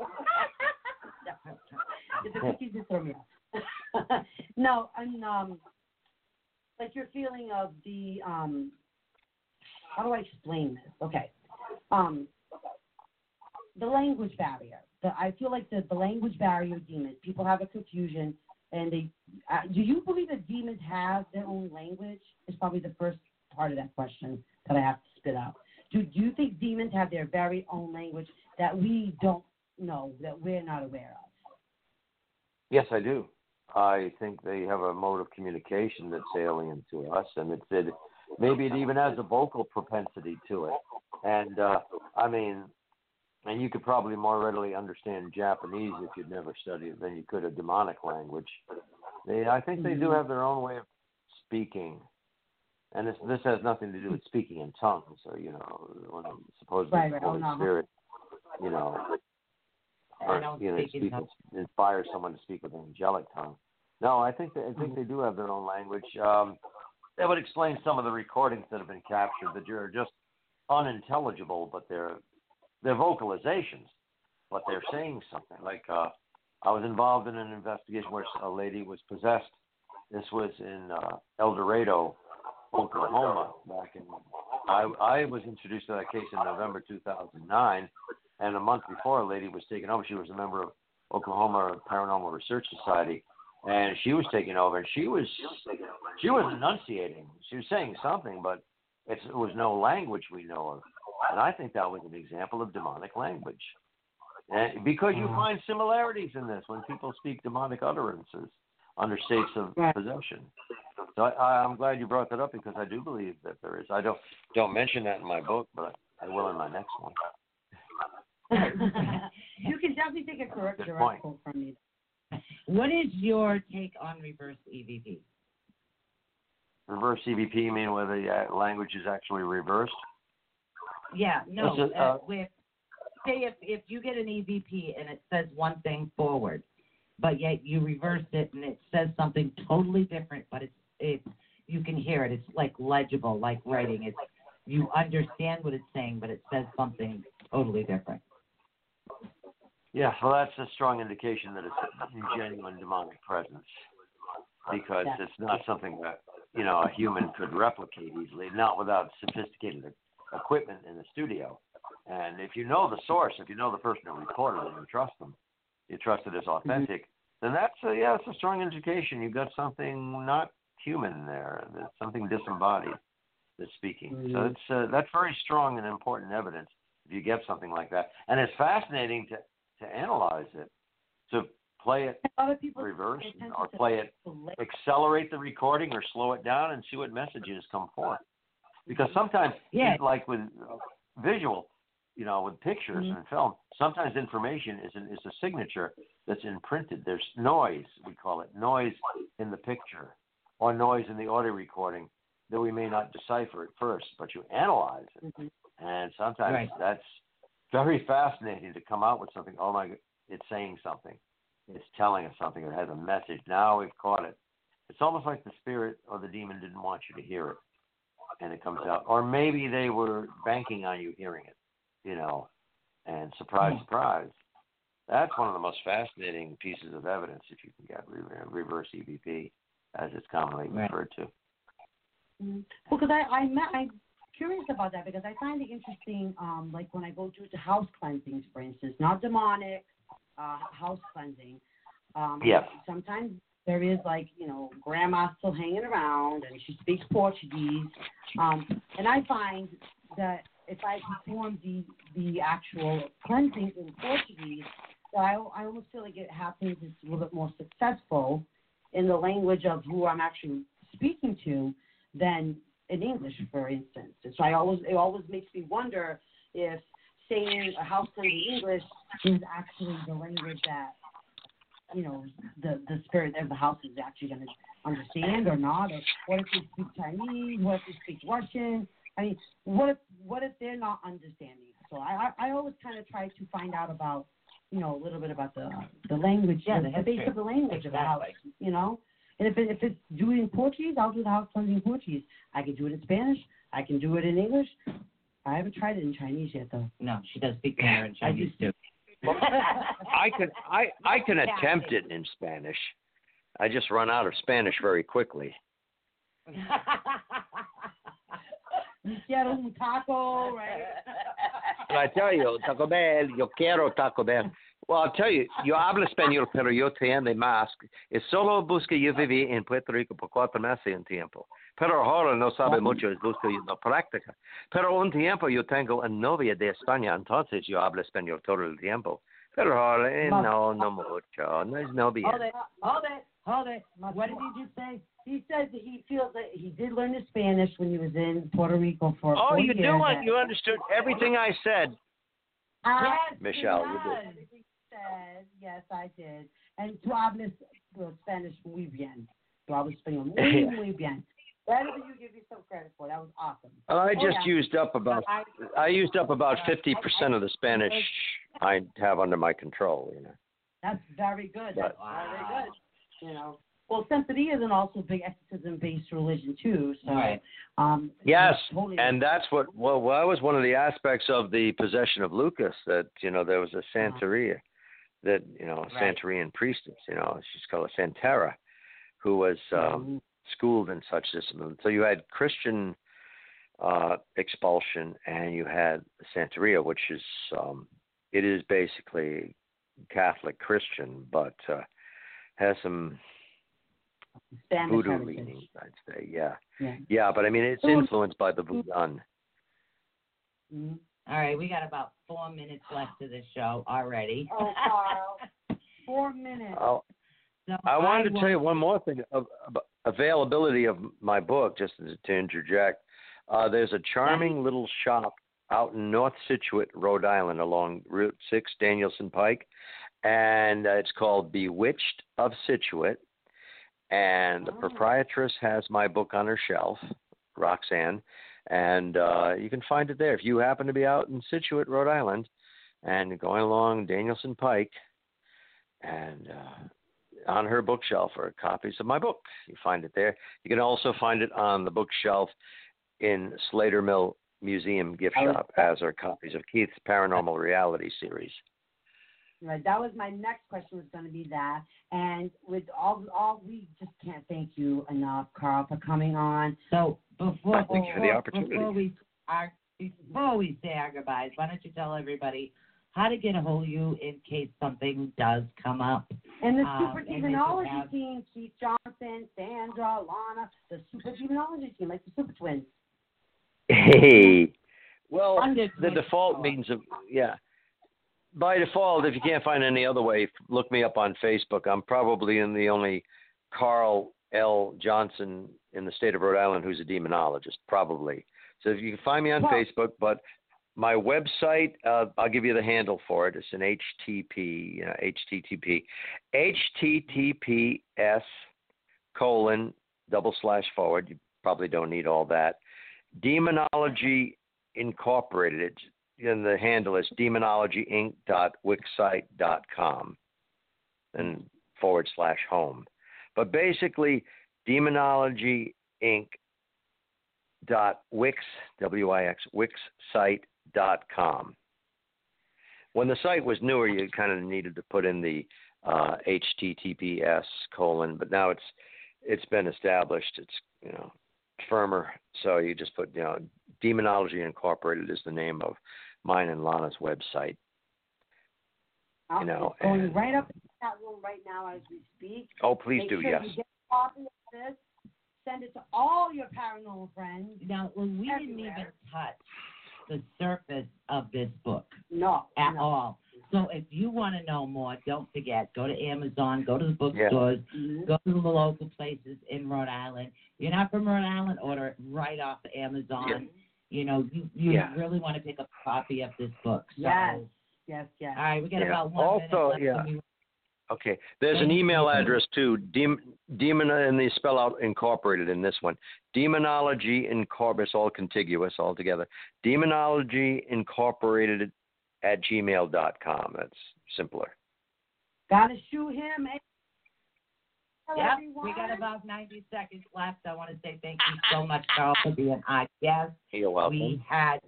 the cookies just threw me off. no, and um, like your feeling of the um, how do I explain this? Okay, um, the language barrier. The, I feel like the, the language barrier of demons. People have a confusion, and they. Uh, do you believe that demons have their own language? Is probably the first part of that question that I have to spit out. Do, do you think demons have their very own language that we don't know, that we're not aware of? Yes, I do. I think they have a mode of communication that's alien to us, and it's it, maybe it even has a vocal propensity to it. And uh, I mean, and you could probably more readily understand Japanese if you'd never studied it than you could a demonic language. They, I think they Mm-hmm. do have their own way of speaking, and this this has nothing to do with speaking in tongues or you know when supposedly Right, the Oh, Holy. Spirit, you know, I or don't you know, speak, inspire someone to speak with an angelic tongue. No, I think they, I think they do have their own language. Um, that would explain some of the recordings that have been captured that are just unintelligible, but they're they're vocalizations, but they're saying something. Like uh, I was involved in an investigation where a lady was possessed. This was in uh, El Dorado, Oklahoma, back in. I I was introduced to that case in November 2009, and a month before, a lady was taken over. She was a member of Oklahoma Paranormal Research Society, and she was taken over, and she was she was enunciating. She was saying something, but it was no language we know of, and I think that was an example of demonic language. And because you find similarities in this when people speak demonic utterances under states of possession. So I, I'm glad you brought that up because I do believe that there is. I don't don't mention that in my book, but I will in my next one. you can definitely take a correct Good direct point. quote from me. What is your take on reverse EVP? Reverse EVP you mean where the uh, language is actually reversed? Yeah, no. Is, uh, uh, with say if if you get an EVP and it says one thing forward, but yet you reverse it and it says something totally different, but it's it's you can hear it. It's like legible, like writing. It's you understand what it's saying, but it says something totally different. Yeah, well, that's a strong indication that it's a genuine demonic presence because Yeah. it's not something that you know a human could replicate easily, not without sophisticated equipment in the studio. And if you know the source, if you know the person who recorded it and you trust them, you trust it as authentic, then that's a, yeah, it's a strong indication you've got something not human there, that's something disembodied that's speaking. So Mhm. it's uh, that's very strong and important evidence if you get something like that. And it's fascinating to to analyze it, to play it A lot of people reverse or play it accelerate the recording or slow it down and see what messages come forth. Because sometimes, Yeah. like with uh, visual, you know, with pictures Mhm. and film, sometimes information is an, is a signature that's imprinted. There's noise, we call it noise in the picture, or noise in the audio recording that we may not decipher at first, but you analyze it, Mhm. and sometimes Right. that's very fascinating to come out with something. Oh my, it's saying something. It's telling us something. It has a message. Now we've caught it. It's almost like the spirit or the demon didn't want you to hear it, and it comes out. Or maybe they were banking on you hearing it, you know. And surprise, surprise, that's one of the most fascinating pieces of evidence if you can get reverse EVP, as it's commonly Right. referred to. Well, because I, I met, I'm curious about that because I find it interesting, um, like when I go to the house cleansings, for instance, not demonic, uh, house cleansing. Um, Yes. Sometimes there is like, you know, grandma still hanging around and she speaks Portuguese. Um, and I find that if I perform the, the actual cleansings in Portuguese, that I, I almost feel like it happens, it's a little bit more successful in the language of who I'm actually speaking to than in English, for instance. And so I always it always makes me wonder if saying a house cleansing English is actually the language that you know the the spirit of the house is actually going to understand or not. Or what if they speak Chinese? What if they speak Russian? I mean, what if what if they're not understanding? So I I, I always kind of try to find out about you know a little bit about the the language, Yeah, the, base of the language of the house. You know, And if it, if it's doing Portuguese, I'll do the house cleansing in Portuguese. I can do it in Spanish. I can do it in English. I haven't tried it in Chinese yet, though. No, she does speak Mandarin Chinese too. I can I I can attempt it in Spanish. I just run out of Spanish very quickly. Quiero un taco, right? And I tell you, Taco Bell, yo quiero Taco Bell. Well, I'll tell you, yo hablo español, pero yo entiendo más. Es solo busca yo viví en Puerto Rico por cuatro meses en tiempo. Pero ahora no sabe mucho, es busca la práctica. Pero un tiempo yo tengo una novia de España, entonces yo hablo español todo el tiempo. Pero ahora eh, no, no mucho, no es novia. Hold it, hold it, hold it. What did he just say? He says that he feels that he did learn the Spanish when he was in Puerto Rico for. Oh, you do it. You understood everything I said. Yes, Michelle, he you did. He said, yes, I did. And tú hablas uh, Spanish muy bien. Tú hablas español muy, muy bien. Better than you give yourself credit for. That was awesome. Well, I Oh, just yeah. used up about I used up about fifty percent of the Spanish I have under my control. You know. That's very good. But- That's very good. You know. Well, Santeria is an also big exorcism-based religion too. So, Right. um, Yes, totally. and that's what well, well, that was one of the aspects of the possession of Lucas that you know there was a Santeria, that you know a Right. Santerian priestess, you know she's called a Santera, who was um, schooled in such discipline. So you had Christian uh, expulsion, and you had Santeria, which is um, it is basically Catholic Christian, but uh, has some Spanish voodoo heritage. leanings, I'd say. Yeah, Yeah. yeah, but I mean it's influenced by the voodoo. Mhm. All right, we got about four minutes left to the show already. Oh, Carl. Four minutes. Oh, So I wanted to will- tell you one more thing of, about availability of my book, just to, to interject. Uh, there's a charming little shop out in North Scituate, Rhode Island, along Route 6, Danielson Pike, and uh, it's called Bewitched of Scituate. And the proprietress has my book on her shelf, Roxanne, and uh, you can find it there. If you happen to be out in Scituate, Rhode Island, and going along Danielson Pike, and uh, on her bookshelf are copies of my book. You find it there. You can also find it on the bookshelf in Slater Mill Museum gift oh, was- shop, as are copies of Keith's Paranormal Reality series. Right. That was my next question. Was going to be that, and with all, all we just can't thank you enough, Carl, for coming on. So before Thank you for the before- opportunity. Before we our, before we say our goodbyes, why don't you tell everybody how to get a hold of you in case something does come up? And the Um, super and if demonology have- team, Keith Johnson, Sandra, Lana, the super demonology team, like the super twins. Hey. Well, Funded the with- default means of yeah. By default, if you can't find any other way, look me up on Facebook. I'm probably in the only Carl L. Johnson in the state of Rhode Island who's a demonologist, probably. So if you can find me on Well- Facebook, but my website, uh, I'll give you the handle for it. It's an HTTP, you know, HTTP, HTTPS colon double slash forward. You probably don't need all that. Demonology Incorporated. It's, and the handle is demonologyinc.wixsite.com and forward slash home. But basically, demonology inc wix wix site dot com. When the site was newer, you kind of needed to put in the uh, HTTPS colon, but now it's it's been established. It's you know firmer, so you just put you know Demonology Incorporated is the name of mine and Lana's website. I'm You know, going and- right up in that room right now as we speak. Oh, please Make do, sure yes. You get a copy of this. Send it to all your paranormal friends. Now, when we didn't even touch the surface of this book No, at no. all. So if you want to know more, don't forget, go to Amazon, go to the Yeah. bookstores, Mhm. go to the local places in Rhode Island. You're not from Rhode Island, order it right off of Amazon. You know, you, you Yeah. really want to pick up a copy of this book. So, Yes, yes, yes. All right, we got Yeah. about one minute left. yeah. And we- Okay. There's an email you. address too. Dem- Demon and they spell out incorporated in this one. Demonology Incorporated. It's all contiguous all together. Demonology Incorporated at gmail.com. That's simpler. Gotta shoot him. eh? Yep, everyone. we got about 90 seconds left. I want to say thank you so much, Carl, for being our guest. You're welcome. We had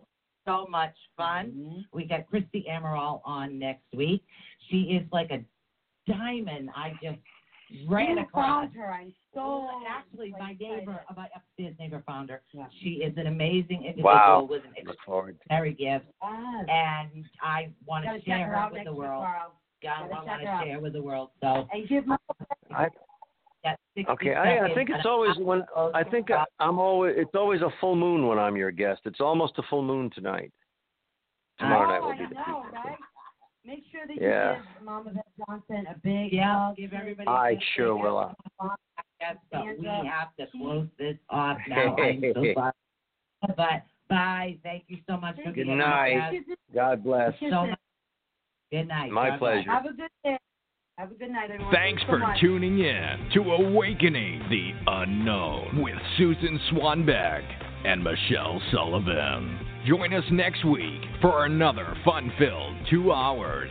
so much fun. Mm-hmm. We got Christy Amaral on next week. She is like a diamond. I just ran You across. found her. I'm so Actually, my excited. neighbor, my upstairs neighbor found her. Yeah. She is an amazing individual Wow. with an Look forward. extraordinary gift, Yes. and I want Gotta share her her out with the world. God, I Gotta want to her share with the world. So, And give my I, okay, I, I think it's always when I think Carl. I'm always it's always a full moon when I'm your guest. It's almost a full moon tonight. Tomorrow oh, night oh, will be I the know, peak. right? Make sure that Yeah. you give Mama Beth Johnson a big Yeah, hug. give everybody. I a sure will. hug. Yes, but we have to close this off now. I'm so sorry. But bye. Thank you so much for Good being night. our guest. God bless. So. Good night. My God bless. pleasure. Have a good day. Have a good night, everyone. Thanks so for much. tuning in to Awakening the Unknown with Susan Swanbeck and Michelle Sullivan. Join us next week for another fun filled two hours.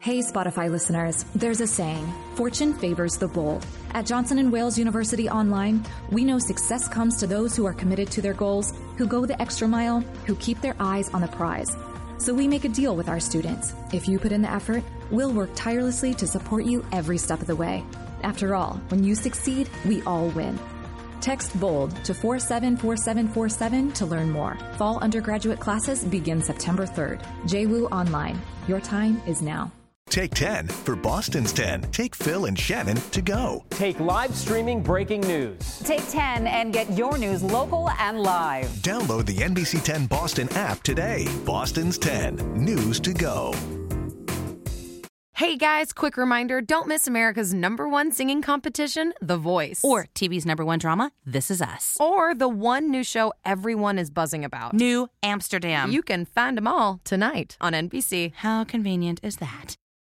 Hey, Spotify listeners, there's a saying fortune favors the bold. At Johnson & Wales University Online, we know success comes to those who are committed to their goals, who go the extra mile, who keep their eyes on the prize. So we make a deal with our students. If you put in the effort, we'll work tirelessly to support you every step of the way. After all, when you succeed, we all win. Text BOLD to 474747 to learn more. Fall undergraduate classes begin September 3rd. JWU Online. Your time is now. Take 10 for Boston's 10. Take Phil and Shannon to go. Take live streaming breaking news. Take 10 and get your news local and live. Download the NBC 10 Boston app today. Boston's 10. News to go. Hey guys, quick reminder don't miss America's number one singing competition, The Voice. Or TV's number one drama, This Is Us. Or the one new show everyone is buzzing about. New Amsterdam. You can find them all tonight on NBC. How convenient is that?